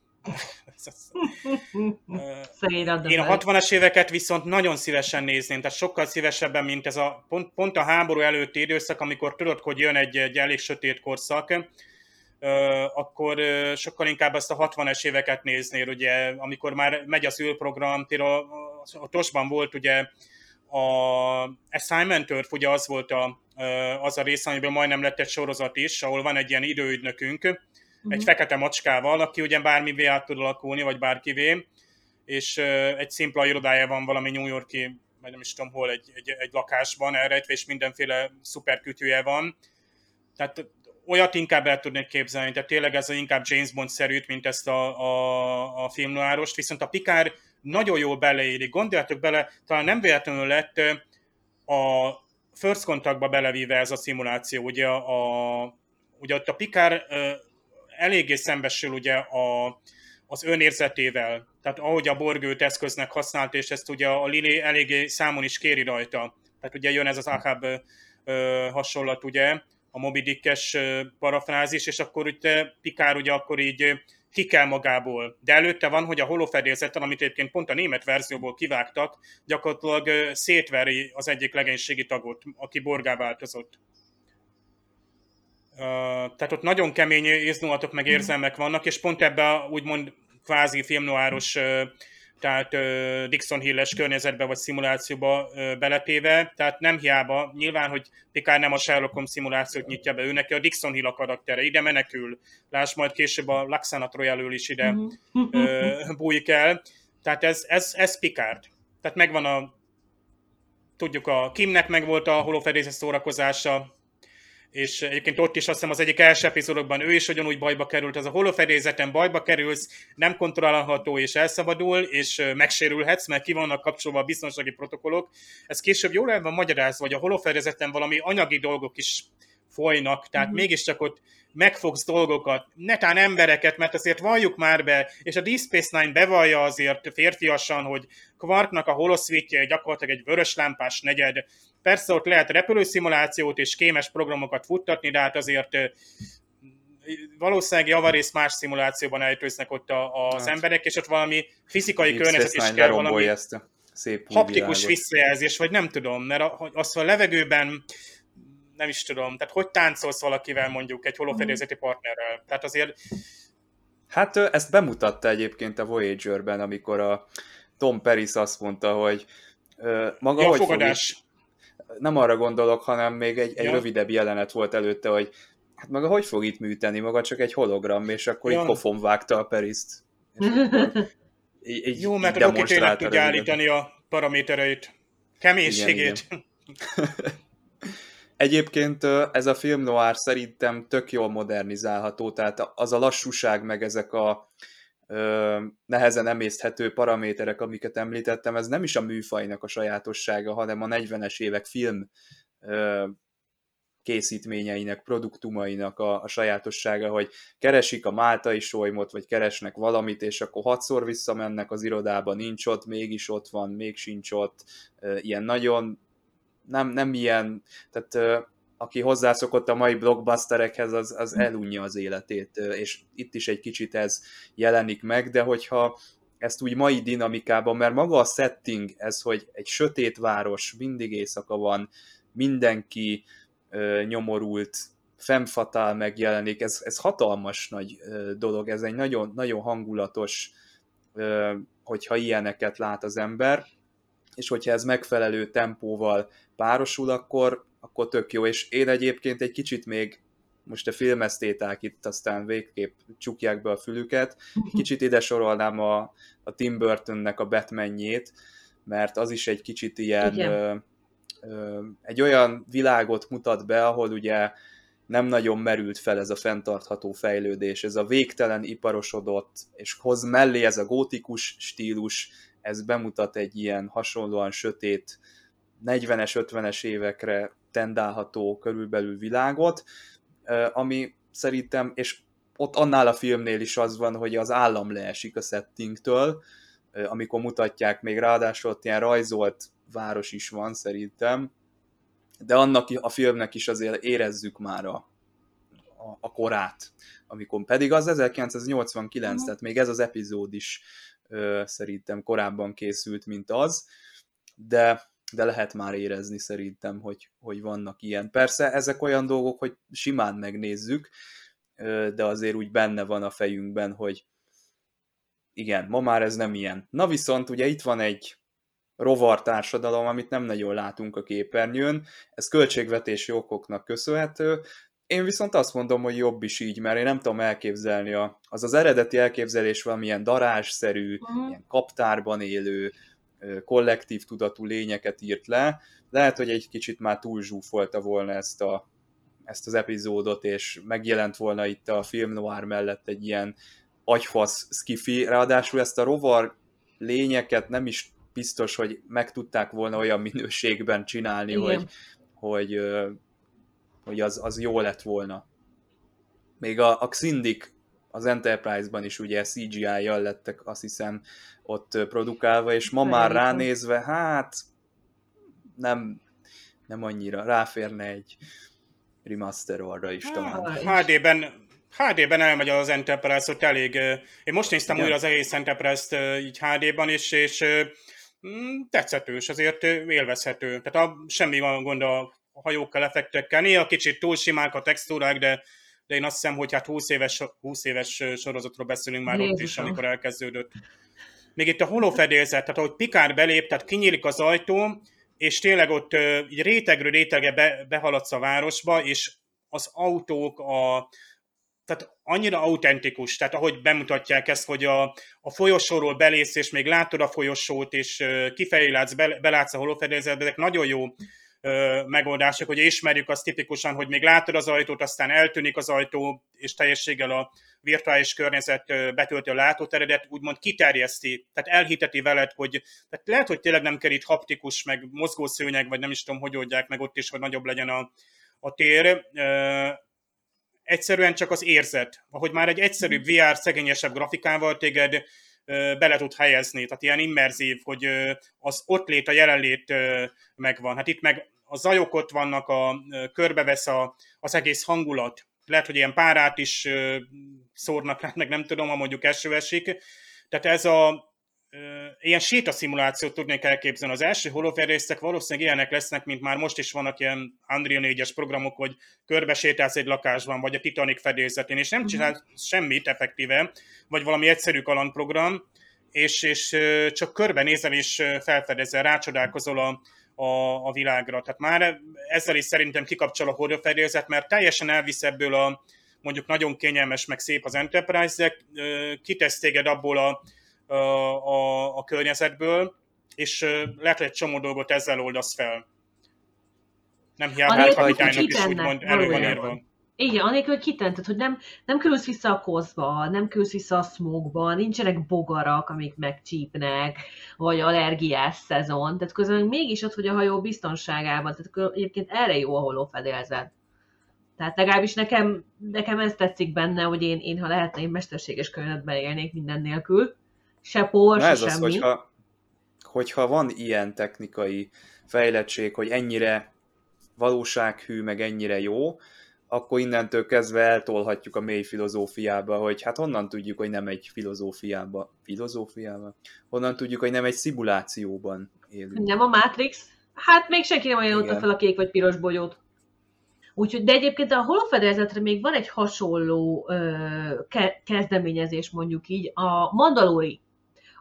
Én a 60-as éveket viszont nagyon szívesen nézném, tehát sokkal szívesebben, mint ez a pont, pont a háború előtti időszak, amikor tudod, hogy jön egy, egy elég sötét korszak, akkor sokkal inkább ezt a 60-es éveket néznél, ugye, amikor már megy az űrprogram, a Tosban volt ugye a Assignment Earth ugye az volt a, az a rész, amiben majdnem lett egy sorozat is, ahol van egy ilyen időügynökünk, uh-huh. egy fekete macskával, aki ugye bármivé át tud alakulni, vagy bárkivé, és egy szimpla irodája van valami New Yorki, vagy nem is tudom hol, egy, egy, egy lakásban elrejtve, és mindenféle szuperkütyője van. Tehát olyat inkább el tudnék képzelni, tehát tényleg ez a inkább James Bond-szerűt, mint ezt a, a, a filmnoárost, viszont a Picard nagyon jól beleérik. Gondoljatok bele, talán nem véletlenül lett a First Contactba belevíve ez a szimuláció, ugye, a, ugye ott a Picard eléggé szembesül ugye a, az önérzetével, tehát ahogy a borgőt eszköznek használt, és ezt ugye a Lili eléggé számon is kéri rajta. Tehát ugye jön ez az Ahab hasonlat, ugye, a Moby Dick-es parafrázis, és akkor ugye Pikár ugye akkor így ki kell magából. De előtte van, hogy a holofedélzeten, amit egyébként pont a német verzióból kivágtak, gyakorlatilag szétveri az egyik legénységi tagot, aki borgá változott. Tehát ott nagyon kemény éznóatok meg mhm. érzelmek vannak, és pont ebben úgymond kvázi filmnoáros tehát Dixon Hilles környezetbe vagy szimulációba beletéve, tehát nem hiába, nyilván, hogy Picard nem a Sherlock Holmes szimulációt nyitja be, ő neki a Dixon Hill a karaktere, ide menekül, láss majd később a Laxana Troyal is ide uh, bújik el, tehát ez, ez, ez Picard. Tehát megvan a tudjuk a Kimnek meg volt a holofedészes szórakozása, és egyébként ott is azt hiszem az egyik első epizódokban ő is ugyanúgy bajba került, az a holofedélzeten bajba kerülsz, nem kontrollálható és elszabadul, és megsérülhetsz, mert ki vannak kapcsolva a biztonsági protokollok. Ez később jól el van magyarázva, hogy a holofedélzeten valami anyagi dolgok is folynak, tehát mm-hmm. mégiscsak ott megfogsz dolgokat, netán embereket, mert azért valljuk már be, és a Deep Space Nine bevallja azért férfiasan, hogy Quarknak a holoszvítje gyakorlatilag egy vörös lámpás negyed. Persze ott lehet repülőszimulációt és kémes programokat futtatni, de hát azért valószínűleg javarész más szimulációban eltőznek ott a, az hát. emberek, és ott valami fizikai Deep környezet is kell, valami ezt a szép haptikus visszajelzés, vagy nem tudom, mert az a levegőben nem is tudom, tehát hogy táncolsz valakivel mondjuk egy holofedélzeti partnerrel? Tehát azért... Hát ezt bemutatta egyébként a Voyager-ben, amikor a Tom Paris azt mondta, hogy maga ja, hogy fogadás. Nem arra gondolok, hanem még egy, egy ja. rövidebb jelenet volt előtte, hogy hát maga hogy fog itt műteni, maga csak egy hologram, és akkor ja. így pofon vágta a Periszt. [LAUGHS] így, így, Jó, mert akkor tényleg tudja állítani a paramétereit, keménységét. Igen, igen. [LAUGHS] Egyébként ez a film noir szerintem tök jól modernizálható, tehát az a lassúság, meg ezek a nehezen emészthető paraméterek, amiket említettem, ez nem is a műfajnak a sajátossága, hanem a 40-es évek film készítményeinek, produktumainak a, a sajátossága, hogy keresik a máltai solymot, vagy keresnek valamit, és akkor hatszor visszamennek az irodába, nincs ott, mégis ott van, még sincs ott, ilyen nagyon nem, nem ilyen, tehát aki hozzászokott a mai blockbusterekhez, az, az elunja az életét, és itt is egy kicsit ez jelenik meg, de hogyha ezt úgy mai dinamikában, mert maga a setting, ez, hogy egy sötét város, mindig éjszaka van, mindenki ö, nyomorult, femfatál megjelenik, ez, ez hatalmas nagy ö, dolog, ez egy nagyon, nagyon hangulatos, ö, hogyha ilyeneket lát az ember, és hogyha ez megfelelő tempóval párosul, akkor, akkor tök jó, és én egyébként egy kicsit még most a filmesztéták itt aztán végképp csukják be a fülüket, kicsit ide sorolnám a, a Tim Burtonnek a Batmanjét, mert az is egy kicsit ilyen ö, ö, egy olyan világot mutat be, ahol ugye nem nagyon merült fel ez a fenntartható fejlődés, ez a végtelen iparosodott, és hoz mellé ez a gótikus stílus, ez bemutat egy ilyen hasonlóan sötét 40-es, 50-es évekre tendálható körülbelül világot, ami szerintem, és ott annál a filmnél is az van, hogy az állam leesik a settingtől, amikor mutatják, még ráadásul ott ilyen rajzolt város is van szerintem, de annak a filmnek is azért érezzük már a, a, a korát, amikor pedig az 1989, uh-huh. tehát még ez az epizód is ö, szerintem korábban készült, mint az, de, de lehet már érezni szerintem, hogy, hogy vannak ilyen. Persze ezek olyan dolgok, hogy simán megnézzük, de azért úgy benne van a fejünkben, hogy igen, ma már ez nem ilyen. Na viszont ugye itt van egy rovar társadalom, amit nem nagyon látunk a képernyőn, ez költségvetési okoknak köszönhető, én viszont azt mondom, hogy jobb is így, mert én nem tudom elképzelni, a, az az eredeti elképzelés valamilyen darásszerű, uh-huh. ilyen kaptárban élő, kollektív tudatú lényeket írt le. Lehet, hogy egy kicsit már túl zsúfolta volna ezt, a, ezt az epizódot, és megjelent volna itt a film noir mellett egy ilyen agyfasz skifi, ráadásul ezt a rovar lényeket nem is biztos, hogy meg tudták volna olyan minőségben csinálni, Igen. hogy, hogy hogy az, az jó lett volna. Még a, a Xindik az Enterprise-ban is ugye CGI-jal lettek azt hiszem ott produkálva, és ma már ránézve, hát nem, nem annyira, ráférne egy remaster arra is talán. HD-ben HD-ben elmegy az Enterprise, ott elég. Én most néztem Igen. újra az egész Enterprise-t így HD-ban is, és mm, tetszetős, azért élvezhető. Tehát a, semmi van gond a hajókkal, effektekkel. Néha kicsit túl simák a textúrák, de, de én azt hiszem, hogy hát 20 éves, 20 éves sorozatról beszélünk már Jézusom. ott is, amikor elkezdődött. Még itt a holofedélzet, tehát ahogy Pikár belép, tehát kinyílik az ajtó, és tényleg ott így rétegről rétege be, behaladsz a városba, és az autók, a, tehát annyira autentikus, tehát ahogy bemutatják ezt, hogy a, a folyosóról belész, és még látod a folyosót, és kifelé látsz, be, belátsz a holofedélzetbe, ezek nagyon jó megoldások, hogy ismerjük azt tipikusan, hogy még látod az ajtót, aztán eltűnik az ajtó, és teljességgel a virtuális környezet betölti a látóteredet, úgymond kiterjeszti, tehát elhiteti veled, hogy tehát lehet, hogy tényleg nem kell itt haptikus, meg mozgószőnyeg, vagy nem is tudom, hogy oldják meg ott is, hogy nagyobb legyen a, a tér. Egyszerűen csak az érzet, ahogy már egy egyszerűbb VR szegényesebb grafikával téged bele tud helyezni, tehát ilyen immerzív, hogy az ott lét, a jelenlét megvan. Hát itt meg a zajok ott vannak, a, körbevesz a, az egész hangulat. Lehet, hogy ilyen párát is szórnak rá, meg nem tudom, ha mondjuk eső esik. Tehát ez a ilyen sétaszimulációt tudnék elképzelni. Az első holoferészek valószínűleg ilyenek lesznek, mint már most is vannak ilyen Unreal 4-es programok, hogy körbe sétálsz egy lakásban, vagy a Titanic fedélzetén, és nem uh-huh. csinál semmit effektíve, vagy valami egyszerű kalandprogram, és, és csak körbenézel és felfedezel, rácsodálkozol a, a, a világra. Tehát már ezzel is szerintem kikapcsol a hordófedélzet, mert teljesen elvisz ebből a mondjuk nagyon kényelmes, meg szép az Enterprise-ek, kitesz téged abból a, a, a, a környezetből, és lehet, egy csomó dolgot ezzel oldasz fel. Nem hiába hát kapitánynak is úgymond elő van írva. Igen, anélkül, hogy kitented, hogy nem, nem külülsz vissza a kozba, nem külülsz vissza a smogba, nincsenek bogarak, amik megcsípnek, vagy allergiás szezon, tehát közben mégis ott, hogy a hajó biztonságában, tehát egyébként erre jó a holófedélzet. Tehát legalábbis nekem, nekem ez tetszik benne, hogy én, én ha lehetne, én mesterséges környezetben élnék minden nélkül. Se por, se ez semmi. Az, hogyha, hogyha van ilyen technikai fejlettség, hogy ennyire valósághű, meg ennyire jó, akkor innentől kezdve eltolhatjuk a mély filozófiába, hogy hát honnan tudjuk, hogy nem egy filozófiába, filozófiába? Honnan tudjuk, hogy nem egy szimulációban élünk? Nem a Matrix? Hát még senki nem ajánlotta fel a kék vagy piros bogyót. Úgyhogy, de egyébként a holofedezetre még van egy hasonló ö, ke- kezdeményezés, mondjuk így, a Mandalori.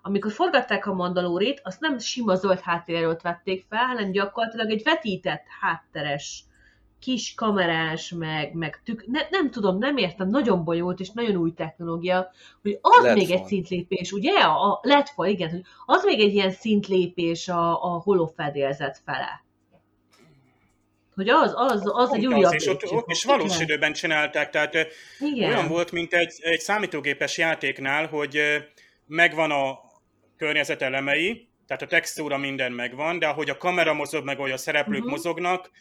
Amikor forgatták a Mandalórit, azt nem sima zöld háttérről vették fel, hanem gyakorlatilag egy vetített hátteres kis kamerás, meg, meg tük, ne, nem tudom, nem értem, nagyon bonyolult és nagyon új technológia, hogy az Letfon. még egy szintlépés, ugye? A letfa, igen, hogy az még egy ilyen szintlépés a, a holofedélzet fele. Hogy az, az, az egy újabb És ott, ott is valós időben csinálták, tehát igen. olyan volt, mint egy, egy számítógépes játéknál, hogy megvan a környezet elemei, tehát a textúra minden megvan, de ahogy a kamera mozog, meg ahogy a szereplők uh-huh. mozognak,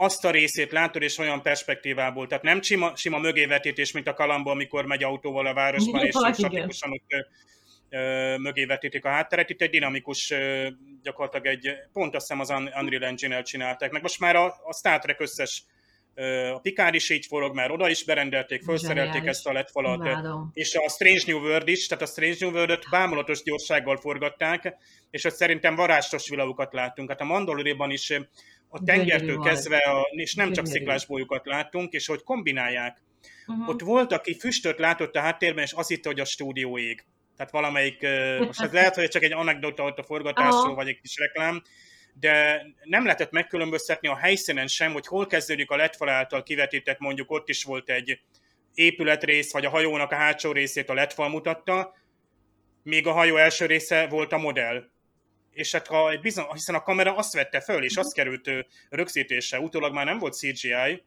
azt a részét látod, és olyan perspektívából. Tehát nem sima, sima mögévetítés, mint a kalamból, amikor megy autóval a városban, és [LAUGHS] statikusan ott ö, mögé vetítik a hátteret. Itt egy dinamikus, gyakorlatilag egy, pont azt hiszem az Unreal Engine-el csinálták. Meg most már a, a Star Trek összes a Picard is így forog, mert oda is berendelték, felszerelték ezt a letfalat, és a Strange New World is, tehát a Strange New World-öt bámulatos gyorsággal forgatták, és ott szerintem varázsos világokat láttunk. Hát a Mandaloriban is a tengertől kezdve, a, és nem csak sziklás bolyokat láttunk, és hogy kombinálják. Uh-huh. Ott volt, aki füstöt látott a háttérben, és azt hitte, hogy a stúdió ég. Tehát valamelyik, [LAUGHS] most ez lehet, hogy csak egy anekdota ott a forgatásról, uh-huh. vagy egy kis reklám, de nem lehetett megkülönböztetni a helyszínen sem, hogy hol kezdődik a letfal által kivetített, mondjuk ott is volt egy épületrész, vagy a hajónak a hátsó részét a letfal mutatta, még a hajó első része volt a modell és hát ha egy bizony, hiszen a kamera azt vette föl, és azt került rögzítése, utólag már nem volt CGI,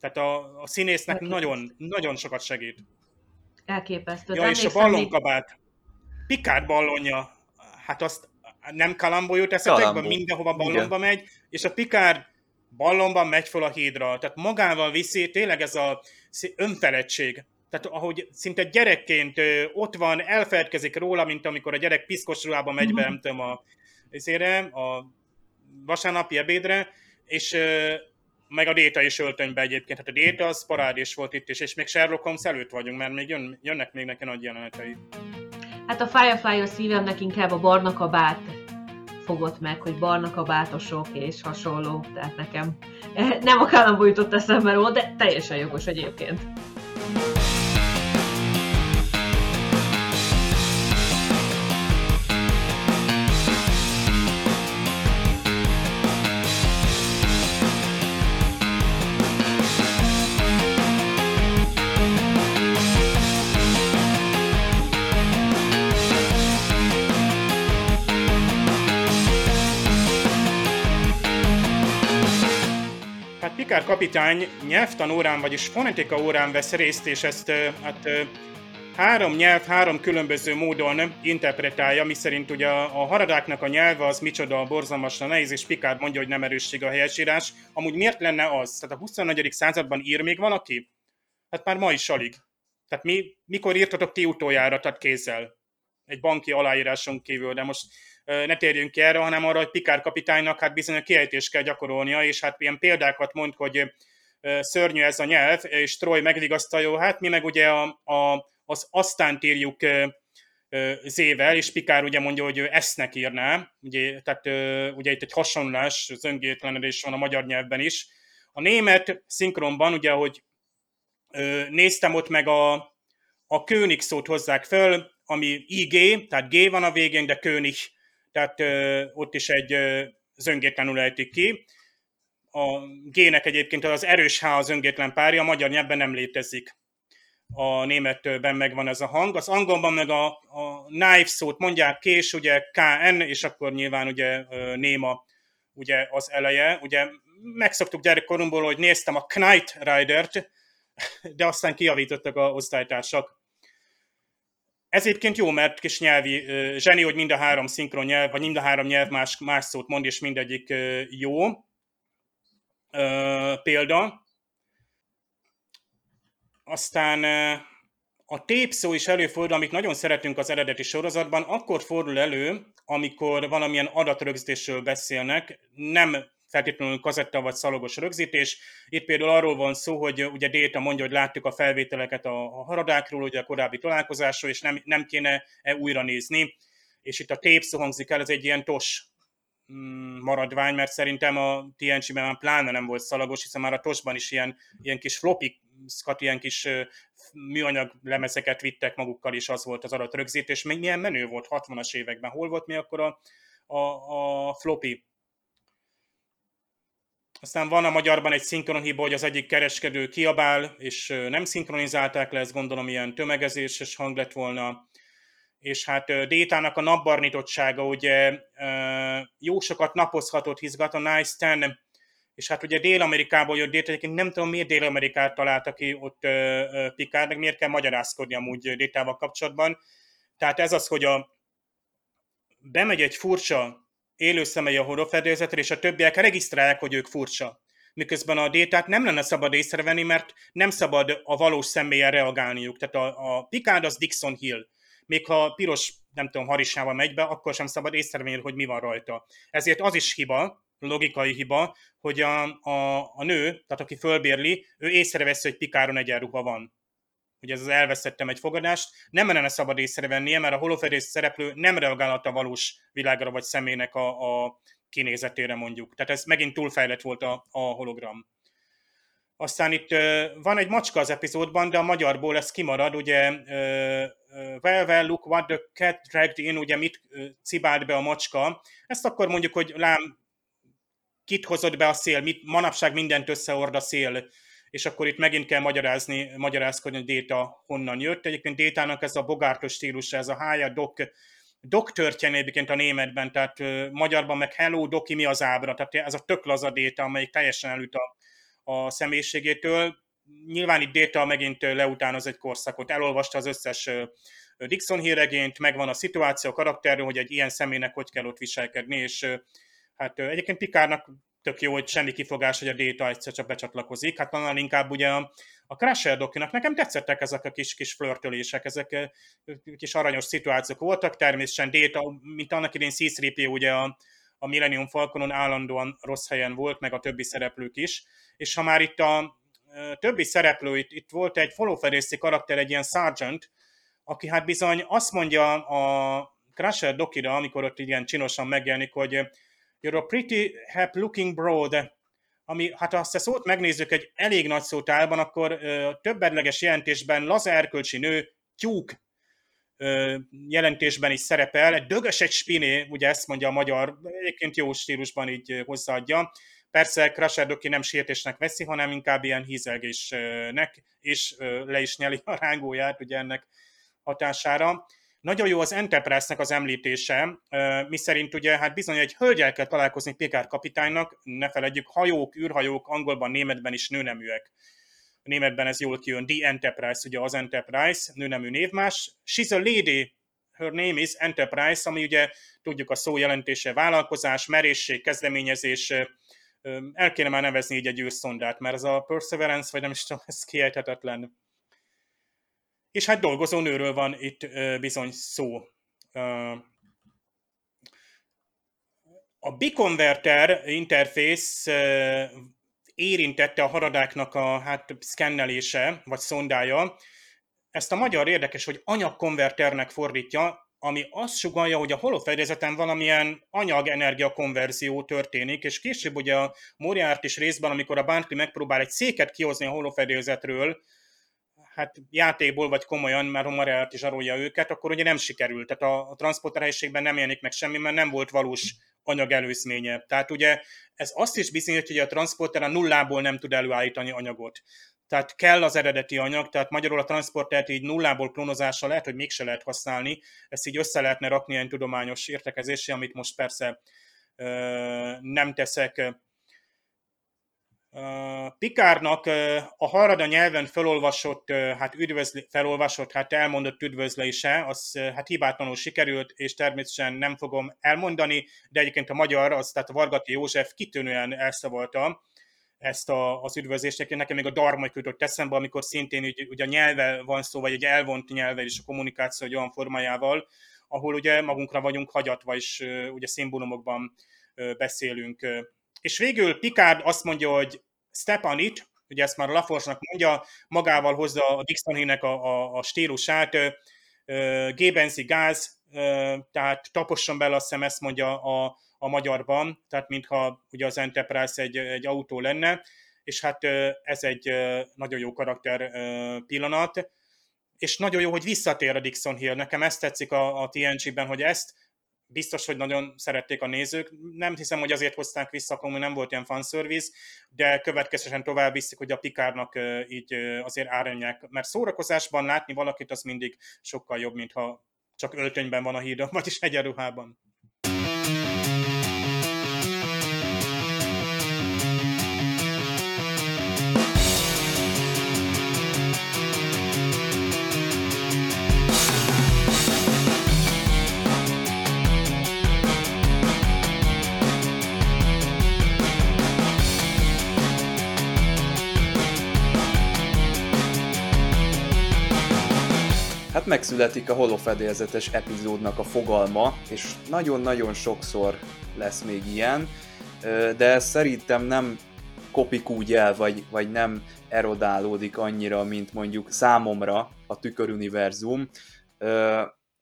tehát a, a színésznek nagyon, nagyon sokat segít. Elképesztő. Ja, és a ballonkabát. Pikát ballonja, hát azt nem kalambó jut eszetekben, mindenhova ballonba Igen. megy, és a Pikár ballonban megy fel a hídra. Tehát magával viszi tényleg ez a önfeledtség. Tehát ahogy szinte gyerekként ott van, elfeledkezik róla, mint amikor a gyerek piszkos ruhában megy be, nem tudom, a, a vasárnapi ebédre, és meg a Déta is öltönybe egyébként. Hát a Déta az parádés volt itt is, és még Sherlock Holmes előtt vagyunk, mert még jön, jönnek még neki nagy jelenetei. Hát a Firefly a szívemnek inkább a barna kabát fogott meg, hogy barna kabátosok és hasonló, tehát nekem eh, nem a Kállamból jutott eszembe róla, de teljesen jogos egyébként. Pikár kapitány nyelvtan órán, vagyis fonetika órán vesz részt, és ezt hát, három nyelv, három különböző módon interpretálja, miszerint ugye a haradáknak a nyelve az micsoda borzalmasra nehéz, és Pikár mondja, hogy nem erősség a helyesírás. Amúgy miért lenne az? Tehát a 24. században ír még valaki? Hát már ma is alig. Tehát mi, mikor írtatok ti utoljára, tehát kézzel? Egy banki aláíráson kívül, de most ne térjünk ki erre, hanem arra, hogy Pikár kapitánynak hát bizony a kiejtést kell gyakorolnia, és hát ilyen példákat mond, hogy szörnyű ez a nyelv, és Troy megvigasztalja, hát mi meg ugye a, a, az aztán írjuk zével, és Pikár ugye mondja, hogy ő esznek írná, ugye, tehát ugye itt egy hasonlás, zöngétlenedés van a magyar nyelvben is. A német szinkronban, ugye, hogy néztem ott meg a, a König szót hozzák föl, ami IG, tehát G van a végén, de König tehát ott is egy zöngétlenül ejtik ki. A G-nek egyébként az erős H az öngétlen párja, a magyar nyelvben nem létezik. A németben megvan ez a hang. Az angolban meg a, a knife szót mondják kés, ugye KN, és akkor nyilván ugye néma ugye az eleje. Ugye megszoktuk gyerekkorunkból, hogy néztem a Knight Rider-t, de aztán kiavítottak a osztálytársak ez egyébként jó, mert kis nyelvi zseni, hogy mind a három szinkron nyelv, vagy mind a három nyelv más, más szót mond, és mindegyik jó. Példa. Aztán a tépszó is előfordul, amit nagyon szeretünk az eredeti sorozatban, akkor fordul elő, amikor valamilyen adatrögzítésről beszélnek, nem feltétlenül kazetta vagy szalagos rögzítés. Itt például arról van szó, hogy ugye Déta mondja, hogy láttuk a felvételeket a, a haradákról, ugye a korábbi találkozásról, és nem, nem kéne -e újra nézni. És itt a tép hangzik el, ez egy ilyen tos mm, maradvány, mert szerintem a TNG-ben már pláne nem volt szalagos, hiszen már a tosban is ilyen, ilyen kis flopikat, ilyen kis műanyag lemezeket vittek magukkal, és az volt az adatrögzítés. Még milyen menő volt 60-as években. Hol volt mi akkor a, a, a floppy aztán van a magyarban egy szinkron hiba, hogy az egyik kereskedő kiabál, és nem szinkronizálták le, ez gondolom ilyen tömegezéses hang lett volna. És hát Détának a napbarnitottsága ugye jó sokat napozhatott, hizgat a Nice Ten, és hát ugye Dél-Amerikából jött Déta, egyébként nem tudom miért Dél-Amerikát találta ki ott Picard, meg miért kell magyarázkodni amúgy Détával kapcsolatban. Tehát ez az, hogy a, bemegy egy furcsa élő szemei a horrorfedélzetre, és a többiek regisztrálják, hogy ők furcsa. Miközben a détát nem lenne szabad észrevenni, mert nem szabad a valós személyen reagálniuk. Tehát a, a Picard az Dixon Hill. Még ha piros, nem tudom, harisával megy be, akkor sem szabad észrevenni, hogy mi van rajta. Ezért az is hiba, logikai hiba, hogy a, a, a nő, tehát aki fölbérli, ő észreveszi, hogy Pikáron egyenruha van hogy ez az elvesztettem egy fogadást, nem lenne szabad észrevennie, mert a holofedész szereplő nem reagálhat a valós világra vagy személynek a, a kinézetére mondjuk. Tehát ez megint túlfejlett volt a, a hologram. Aztán itt uh, van egy macska az epizódban, de a magyarból ez kimarad, ugye uh, well, well, look what the cat dragged in, ugye mit uh, cibált be a macska. Ezt akkor mondjuk, hogy lám, kit hozott be a szél, mit, manapság mindent összeord a szél, és akkor itt megint kell magyarázni, magyarázkodni, hogy Déta honnan jött. Egyébként Détának ez a bogártos stílusa, ez a hája, dok, dok történ egyébként a németben, tehát uh, magyarban meg hello, doki, mi az ábra, tehát ez a tök laza Déta, amelyik teljesen elüt a, a személyiségétől. Nyilván itt Déta megint leutánoz egy korszakot, elolvasta az összes Dixon híregényt, megvan a szituáció, a karakterről, hogy egy ilyen személynek hogy kell ott viselkedni, és hát egyébként Pikárnak tök jó, hogy semmi kifogás, hogy a Data egyszer csak becsatlakozik. Hát annál inkább ugye a, a Crusher dokinak nekem tetszettek ezek a kis, kis flörtölések, ezek kis aranyos szituációk voltak. Természetesen Data, mint annak idén c ugye a, a Millennium Falconon állandóan rossz helyen volt, meg a többi szereplők is. És ha már itt a többi szereplő, itt, itt volt egy folófedészi karakter, egy ilyen sergeant, aki hát bizony azt mondja a Crusher Dokira, amikor ott ilyen csinosan megjelenik, hogy you're a pretty hap looking broad, ami, hát ha azt a szót megnézzük egy elég nagy szótálban, akkor ö, többedleges jelentésben laza erkölcsi nő, tyúk ö, jelentésben is szerepel, dögös egy spiné, ugye ezt mondja a magyar, egyébként jó stílusban így hozzáadja. Persze Crusher Doki nem sértésnek veszi, hanem inkább ilyen hízelgésnek, és le is nyeli a rángóját ugye ennek hatására. Nagyon jó az Enterprise-nek az említése, mi szerint ugye hát bizony egy hölgyel kell találkozni Picard kapitánynak, ne feledjük, hajók, űrhajók, angolban, németben is nőneműek. Németben ez jól kijön, The Enterprise, ugye az Enterprise, nőnemű névmás. She's a lady, her name is Enterprise, ami ugye tudjuk a szó jelentése vállalkozás, merészség, kezdeményezés, el kéne már nevezni így egy űrszondát, mert ez a Perseverance, vagy nem is tudom, ez kiejthetetlen és hát dolgozó nőről van itt bizony szó. A biconverter interface érintette a haradáknak a hát, szkennelése, vagy szondája. Ezt a magyar érdekes, hogy anyagkonverternek fordítja, ami azt sugalja, hogy a holofedezeten valamilyen anyag-energia konverzió történik, és később ugye a Moriarty is részben, amikor a Barkley megpróbál egy széket kihozni a holofedélzetről, hát játékból vagy komolyan, mert Homarelt is zsarolja őket, akkor ugye nem sikerült. Tehát a, a transporterhelyiségben nem jelenik meg semmi, mert nem volt valós anyag előzménye. Tehát ugye ez azt is bizonyítja, hogy a transporter a nullából nem tud előállítani anyagot. Tehát kell az eredeti anyag, tehát magyarul a transportert így nullából klónozással lehet, hogy mégse lehet használni, ezt így össze lehetne rakni ilyen tudományos értekezésé, amit most persze ö, nem teszek Pikárnak a Harada nyelven felolvasott, hát üdvözli, felolvasott, hát elmondott üdvözlése, az hát hibátlanul sikerült, és természetesen nem fogom elmondani, de egyébként a magyar, az tehát a Vargati József kitűnően elszavolta ezt a, az üdvözlést. Nekem még a Darma jutott eszembe, amikor szintén ugye, ugye a nyelve van szó, vagy egy elvont nyelve és a kommunikáció egy olyan formájával, ahol ugye magunkra vagyunk hagyatva, és ugye szimbólumokban beszélünk. És végül Picard azt mondja, hogy step on it, ugye ezt már Laforsnak mondja, magával hozza a Dixonhének a, a, a stílusát, gébenzi gáz, tehát taposson bele, azt hiszem ezt mondja a, a magyarban, tehát mintha ugye az Enterprise egy, egy autó lenne, és hát ez egy nagyon jó karakter pillanat, és nagyon jó, hogy visszatér a Dixon Hill. Nekem ezt tetszik a, a TNG-ben, hogy ezt biztos, hogy nagyon szerették a nézők. Nem hiszem, hogy azért hozták vissza, akkor nem volt ilyen fanservice, de következően tovább viszik, hogy a Pikárnak így azért árnyák. Mert szórakozásban látni valakit az mindig sokkal jobb, mint ha csak öltönyben van a hídon, vagyis egyenruhában. Hát megszületik a holofedélzetes epizódnak a fogalma, és nagyon-nagyon sokszor lesz még ilyen, de szerintem nem kopik úgy el, vagy, vagy nem erodálódik annyira, mint mondjuk számomra a tüköruniverzum.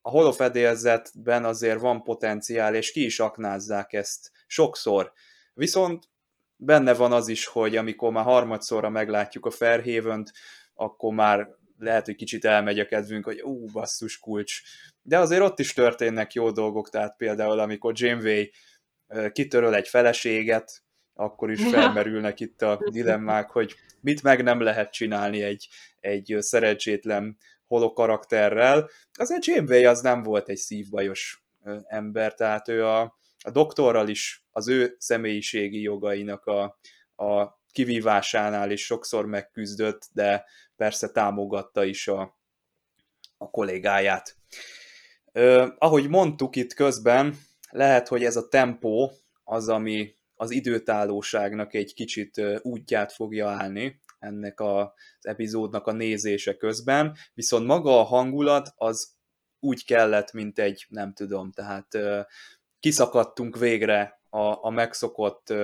A holofedélzetben azért van potenciál, és ki is aknázzák ezt sokszor. Viszont benne van az is, hogy amikor már harmadszorra meglátjuk a Fairhaven-t, akkor már lehet, hogy kicsit elmegy a kedvünk, hogy ú, basszus kulcs. De azért ott is történnek jó dolgok, tehát például amikor Janeway kitöröl egy feleséget, akkor is [LAUGHS] felmerülnek itt a dilemmák, hogy mit meg nem lehet csinálni egy, egy szerencsétlen holokarakterrel. Azért Janeway az nem volt egy szívbajos ember, tehát ő a, a doktorral is az ő személyiségi jogainak a, a kivívásánál is sokszor megküzdött, de persze támogatta is a, a kollégáját. Ö, ahogy mondtuk itt közben, lehet, hogy ez a tempó az, ami az időtállóságnak egy kicsit útját fogja állni ennek az epizódnak a nézése közben, viszont maga a hangulat az úgy kellett, mint egy, nem tudom, tehát kiszakadtunk végre a, a megszokott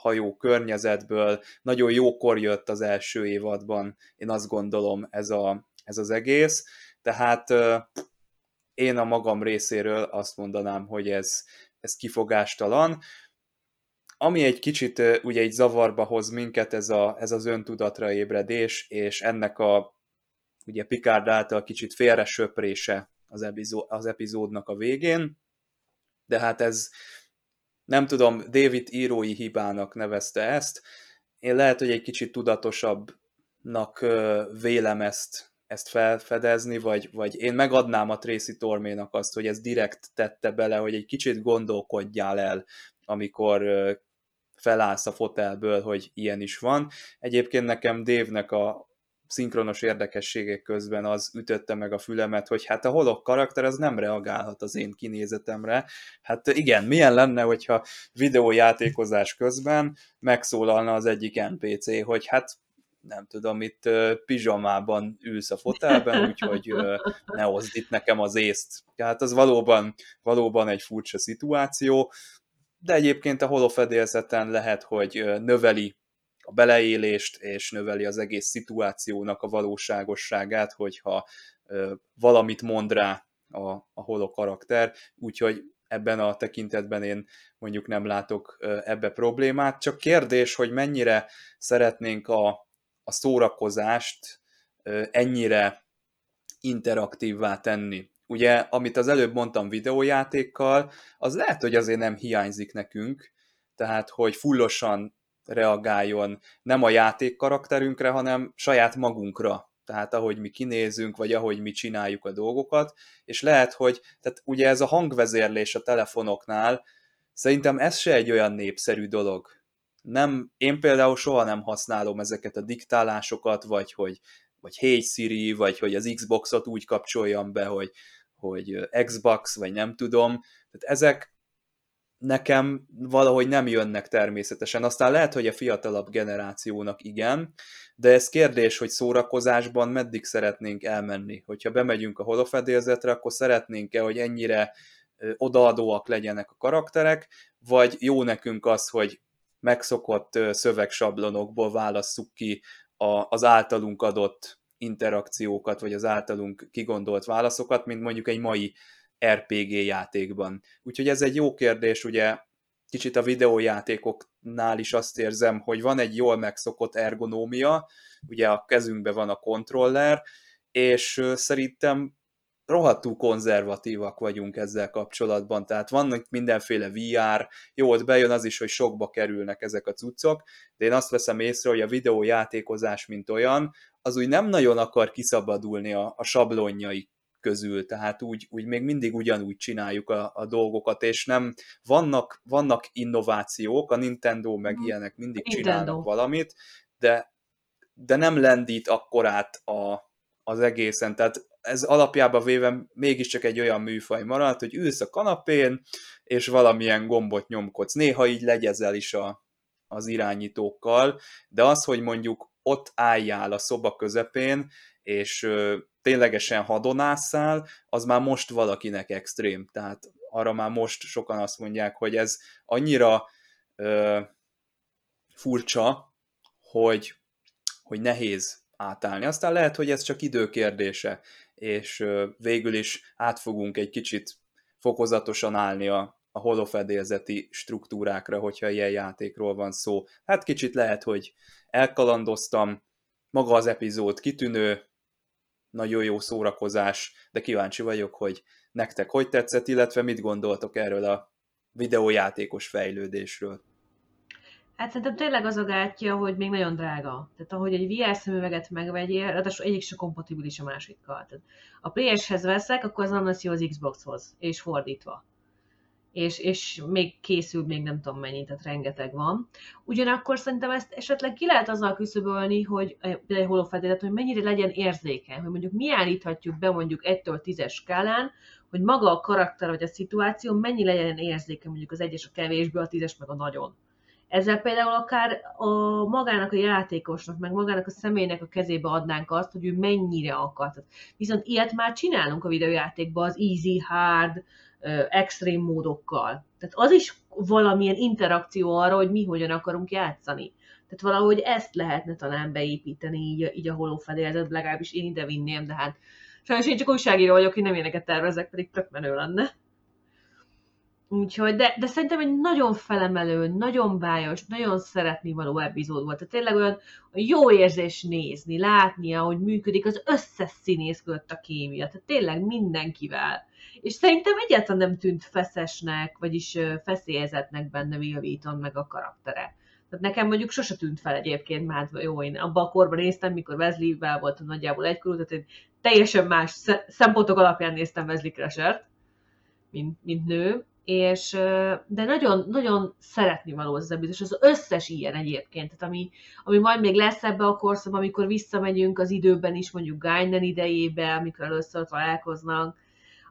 hajó környezetből. Nagyon jókor jött az első évadban, én azt gondolom ez, a, ez az egész. Tehát én a magam részéről azt mondanám, hogy ez, ez kifogástalan. Ami egy kicsit ugye egy zavarba hoz minket, ez, a, ez az öntudatra ébredés, és ennek a ugye Picard által kicsit félre söprése az, epizó, az epizódnak a végén, de hát ez nem tudom, David írói hibának nevezte ezt. Én lehet, hogy egy kicsit tudatosabbnak vélem ezt, ezt felfedezni, vagy, vagy én megadnám a Tracy Torménak azt, hogy ez direkt tette bele, hogy egy kicsit gondolkodjál el, amikor felállsz a fotelből, hogy ilyen is van. Egyébként nekem Dave-nek a szinkronos érdekességek közben az ütötte meg a fülemet, hogy hát a holok karakter az nem reagálhat az én kinézetemre. Hát igen, milyen lenne, hogyha videójátékozás közben megszólalna az egyik NPC, hogy hát nem tudom, itt pizsamában ülsz a fotelben, úgyhogy ne hozd itt nekem az észt. Tehát az valóban, valóban egy furcsa szituáció, de egyébként a holofedélzeten lehet, hogy növeli a beleélést, és növeli az egész szituációnak a valóságosságát, hogyha valamit mond rá a, a holo karakter, úgyhogy ebben a tekintetben én mondjuk nem látok ebbe problémát, csak kérdés, hogy mennyire szeretnénk a, a szórakozást ennyire interaktívvá tenni. Ugye, amit az előbb mondtam videójátékkal, az lehet, hogy azért nem hiányzik nekünk, tehát, hogy fullosan reagáljon nem a játék karakterünkre, hanem saját magunkra, tehát ahogy mi kinézünk, vagy ahogy mi csináljuk a dolgokat, és lehet, hogy tehát ugye ez a hangvezérlés a telefonoknál, szerintem ez se egy olyan népszerű dolog. Nem, én például soha nem használom ezeket a diktálásokat, vagy hogy vagy Hey Siri, vagy hogy az Xboxot úgy kapcsoljam be, hogy, hogy Xbox, vagy nem tudom. Tehát ezek nekem valahogy nem jönnek természetesen. Aztán lehet, hogy a fiatalabb generációnak igen, de ez kérdés, hogy szórakozásban meddig szeretnénk elmenni. Hogyha bemegyünk a holofedélzetre, akkor szeretnénk-e, hogy ennyire odaadóak legyenek a karakterek, vagy jó nekünk az, hogy megszokott szövegsablonokból válasszuk ki az általunk adott interakciókat, vagy az általunk kigondolt válaszokat, mint mondjuk egy mai RPG játékban. Úgyhogy ez egy jó kérdés, ugye kicsit a videójátékoknál is azt érzem, hogy van egy jól megszokott ergonómia, ugye a kezünkben van a kontroller, és szerintem rohadtul konzervatívak vagyunk ezzel kapcsolatban, tehát vannak mindenféle VR, jó, ott bejön az is, hogy sokba kerülnek ezek a cuccok, de én azt veszem észre, hogy a videójátékozás, mint olyan, az úgy nem nagyon akar kiszabadulni a, a sablonjai közül, tehát úgy, úgy még mindig ugyanúgy csináljuk a, a dolgokat, és nem, vannak, vannak innovációk, a Nintendo meg mm. ilyenek mindig Nintendo. csinálnak valamit, de, de nem lendít akkorát a, az egészen, tehát ez alapjában véve mégiscsak egy olyan műfaj maradt, hogy ülsz a kanapén, és valamilyen gombot nyomkodsz. Néha így legyezel is a, az irányítókkal, de az, hogy mondjuk ott álljál a szoba közepén, és ténylegesen hadonásszál, az már most valakinek extrém. Tehát arra már most sokan azt mondják, hogy ez annyira ö, furcsa, hogy, hogy nehéz átállni. Aztán lehet, hogy ez csak időkérdése, és ö, végül is át fogunk egy kicsit fokozatosan állni a, a holofedélzeti struktúrákra, hogyha ilyen játékról van szó. Hát kicsit lehet, hogy elkalandoztam, maga az epizód kitűnő, nagyon jó szórakozás, de kíváncsi vagyok, hogy nektek hogy tetszett, illetve mit gondoltok erről a videójátékos fejlődésről. Hát szerintem tényleg az a gátja, hogy még nagyon drága. Tehát ahogy egy VR szemüveget megvegyél, ráadásul egyik se kompatibilis a másikkal. Tehát a PS-hez veszek, akkor az nem lesz jó az Xboxhoz, és fordítva és, és még készül még nem tudom mennyi, tehát rengeteg van. Ugyanakkor szerintem ezt esetleg ki lehet azzal küszöbölni, hogy például holofedélet, hogy mennyire legyen érzékeny, hogy mondjuk mi állíthatjuk be mondjuk 1-től 10-es skálán, hogy maga a karakter vagy a szituáció mennyi legyen érzékeny, mondjuk az egyes a kevésbé, a tízes meg a nagyon. Ezzel például akár a magának a játékosnak, meg magának a személynek a kezébe adnánk azt, hogy ő mennyire akar. Viszont ilyet már csinálunk a videójátékban az easy, hard, extrém módokkal. Tehát az is valamilyen interakció arra, hogy mi hogyan akarunk játszani. Tehát valahogy ezt lehetne talán beépíteni így, így a holófedélzet, legalábbis én ide vinném, de hát sajnos én csak újságíró vagyok, hogy nem ilyeneket tervezek, pedig tök menő lenne. Úgyhogy, de, de szerintem egy nagyon felemelő, nagyon bájos, nagyon szeretni való epizód volt. Tehát tényleg olyan jó érzés nézni, látni, ahogy működik az összes színész között a kémia. Tehát tényleg mindenkivel. És szerintem egyáltalán nem tűnt feszesnek, vagyis feszélyezetnek benne Will Wheaton meg a karaktere. Tehát nekem mondjuk sose tűnt fel egyébként, már jó, én abban a korban néztem, mikor Wesley-vel voltam nagyjából egykorú, tehát én teljesen más szempontok alapján néztem Wesley Crusher-t, mint, mint nő, és, de nagyon, nagyon szeretni való az és az összes ilyen egyébként, tehát ami, ami majd még lesz ebbe a korszakban, amikor visszamegyünk az időben is, mondjuk Guinan idejébe, amikor először találkoznak,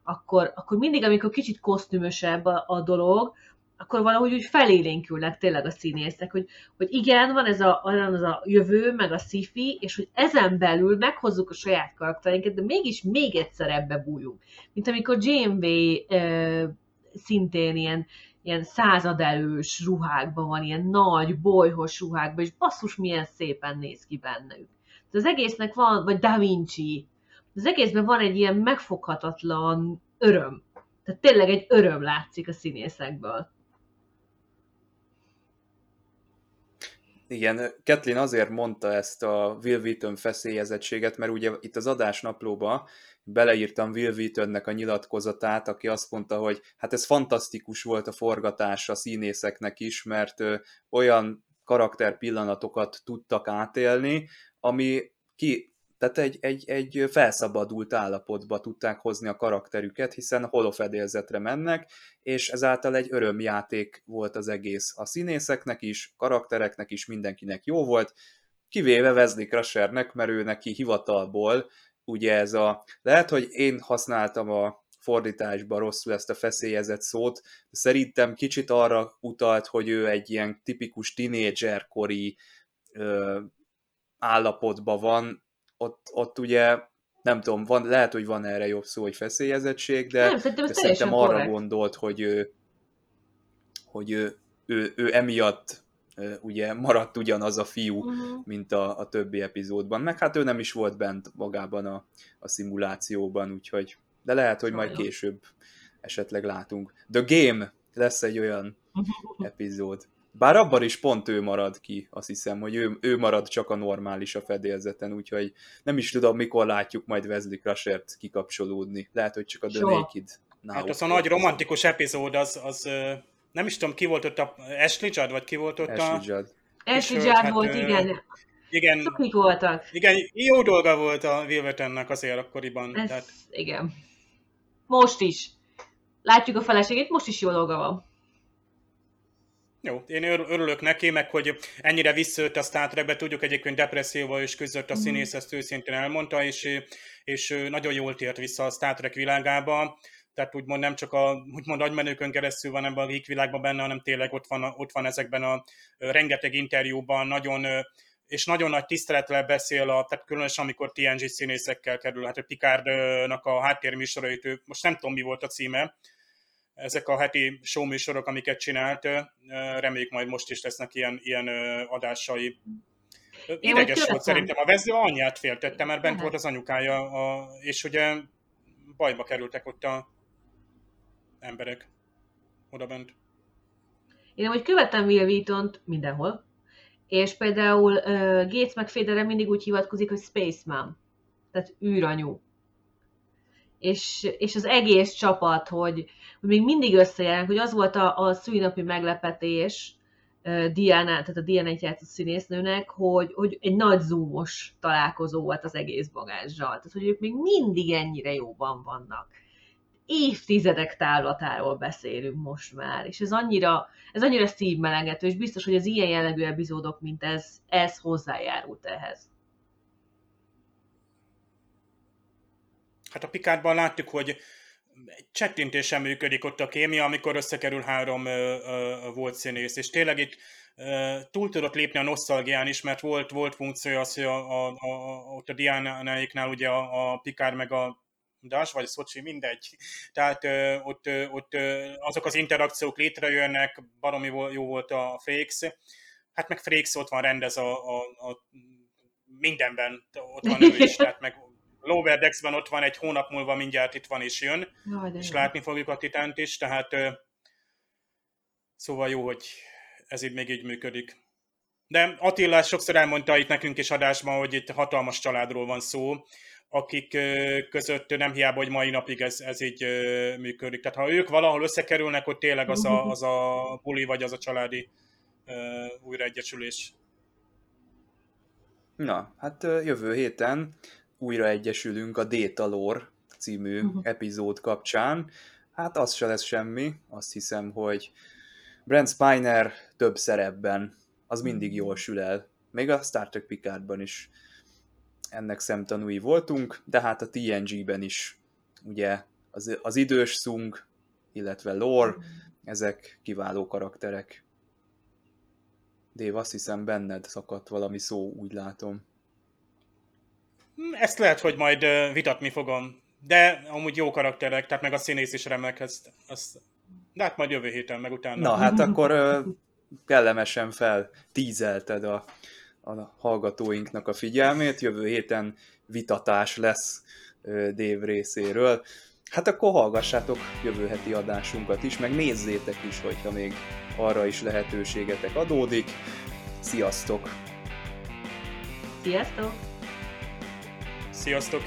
akkor, akkor mindig, amikor kicsit kosztümösebb a, a dolog, akkor valahogy úgy felélénkülnek tényleg a színészek, hogy, hogy igen, van ez a, az a jövő, meg a sci és hogy ezen belül meghozzuk a saját karakterinket, de mégis még egyszer ebbe bújunk. Mint amikor Janeway e, szintén ilyen, ilyen századelős ruhákban van, ilyen nagy, bolyhos ruhákban, és basszus, milyen szépen néz ki bennük. Az egésznek van, vagy Da Vinci, az egészben van egy ilyen megfoghatatlan öröm. Tehát tényleg egy öröm látszik a színészekből. Igen, Ketlin azért mondta ezt a Will Wheaton feszélyezettséget, mert ugye itt az adásnaplóba beleírtam Will Wheatonnek a nyilatkozatát, aki azt mondta, hogy hát ez fantasztikus volt a forgatás a színészeknek is, mert olyan karakter pillanatokat tudtak átélni, ami ki, tehát egy, egy, egy felszabadult állapotba tudták hozni a karakterüket, hiszen holofedélzetre mennek, és ezáltal egy örömjáték volt az egész a színészeknek is, karaktereknek is, mindenkinek jó volt, kivéve Wesley Crushernek, mert ő neki hivatalból ugye ez a, lehet, hogy én használtam a fordításban rosszul ezt a feszélyezett szót, de szerintem kicsit arra utalt, hogy ő egy ilyen tipikus tinédzserkori állapotban van, ott, ott ugye nem tudom, van, lehet, hogy van erre jobb szó, hogy feszélyezettség, de, nem, szerintem, de szerintem arra korrekt. gondolt, hogy ő, hogy ő, ő, ő emiatt ugye maradt ugyanaz a fiú, uh-huh. mint a, a többi epizódban. Meg hát ő nem is volt bent magában a, a szimulációban, úgyhogy de lehet, hogy majd később esetleg látunk. The Game lesz egy olyan epizód. Bár abban is pont ő marad ki, azt hiszem, hogy ő, ő marad csak a normális a fedélzeten, úgyhogy nem is tudom, mikor látjuk majd Wesley Crusher-t kikapcsolódni. Lehet, hogy csak a The Naked. Hát az a nagy romantikus epizód, az, az nem is tudom, ki volt ott a Ashley Judd, vagy ki volt ott Ashley a... Judd. Ashley Judd hát, volt, igen. Igen. Tukik voltak. Igen, jó dolga volt a Wilvetennek azért akkoriban. Ez, tehát... Igen. Most is. Látjuk a feleségét, most is jó dolga van. Jó, én örülök neki, meg hogy ennyire visszajött a Star Trekbe, tudjuk egyébként depresszióval is küzdött a mhm. színész, ezt őszintén elmondta, és, és nagyon jól tért vissza a Star Trek világába, tehát úgymond nem csak a úgymond agymenőkön keresztül van ebben a geek világban benne, hanem tényleg ott van, ott van ezekben a rengeteg interjúban, nagyon és nagyon nagy tisztelettel beszél, a, tehát különösen amikor TNG színészekkel kerül, hát a Picardnak a háttérműsorait, most nem tudom mi volt a címe, ezek a heti show műsorok, amiket csinált, reméljük majd most is lesznek ilyen, ilyen adásai. Ideges volt szerintem, a vező anyját féltette, mert bent Aha. volt az anyukája, a, és ugye bajba kerültek ott a emberek oda bent. Én hogy követem Will wheaton mindenhol, és például uh, Gates meg Federer mindig úgy hivatkozik, hogy Spaceman, tehát űranyu. És, és az egész csapat, hogy, hogy még mindig összejelent, hogy az volt a, a szülinapi meglepetés uh, Diana, tehát a Diana egy játszott színésznőnek, hogy, hogy egy nagy zoomos találkozó volt az egész bagázsral. Tehát, hogy ők még mindig ennyire jóban vannak évtizedek távlatáról beszélünk most már, és ez annyira, ez annyira szívmelengető, és biztos, hogy az ilyen jellegű epizódok, mint ez, ez hozzájárult ehhez. Hát a Pikárban láttuk, hogy egy csettintésen működik ott a kémia, amikor összekerül három ö, ö, volt színész, és tényleg itt túl tudott lépni a nosztalgián is, mert volt, volt funkciója az, hogy a, a, a, ott a Diana-éknál ugye a, a Pikár meg a Das vagy Szocsi, mindegy. Tehát ö, ott, ö, ott ö, azok az interakciók létrejönnek, baromi jó volt a Frakes. Hát meg Frakes ott van rendez a, a, a mindenben, ott van ő is, [LAUGHS] tehát meg Lower Decks-ben ott van egy hónap múlva mindjárt itt van és jön, Jaj, és látni fogjuk a Titánt is, tehát szóval jó, hogy ez így még így működik. De Attila sokszor elmondta itt nekünk is adásban, hogy itt hatalmas családról van szó, akik között nem hiába, hogy mai napig ez, ez így működik. Tehát ha ők valahol összekerülnek, hogy tényleg az a, az a buli, vagy az a családi újraegyesülés. Na, hát jövő héten újra egyesülünk a Data Lore című uh-huh. epizód kapcsán. Hát az se lesz semmi, azt hiszem, hogy Brent Spiner több szerepben, az mindig jól sül el. Még a Star Trek Picardban is ennek szemtanúi voltunk, de hát a TNG-ben is ugye az, az idős Sung, illetve Lore, ezek kiváló karakterek. Dév, azt hiszem benned szakadt valami szó, úgy látom. Ezt lehet, hogy majd vitatni fogom. De amúgy jó karakterek, tehát meg a színész is remek, ezt, ezt, de hát majd jövő héten, meg utána. Na hát akkor kellemesen fel tízelted a, a hallgatóinknak a figyelmét. Jövő héten vitatás lesz Dév részéről. Hát akkor hallgassátok jövő heti adásunkat is, meg nézzétek is, hogyha még arra is lehetőségetek adódik. Sziasztok! Sziasztok! Sziasztok!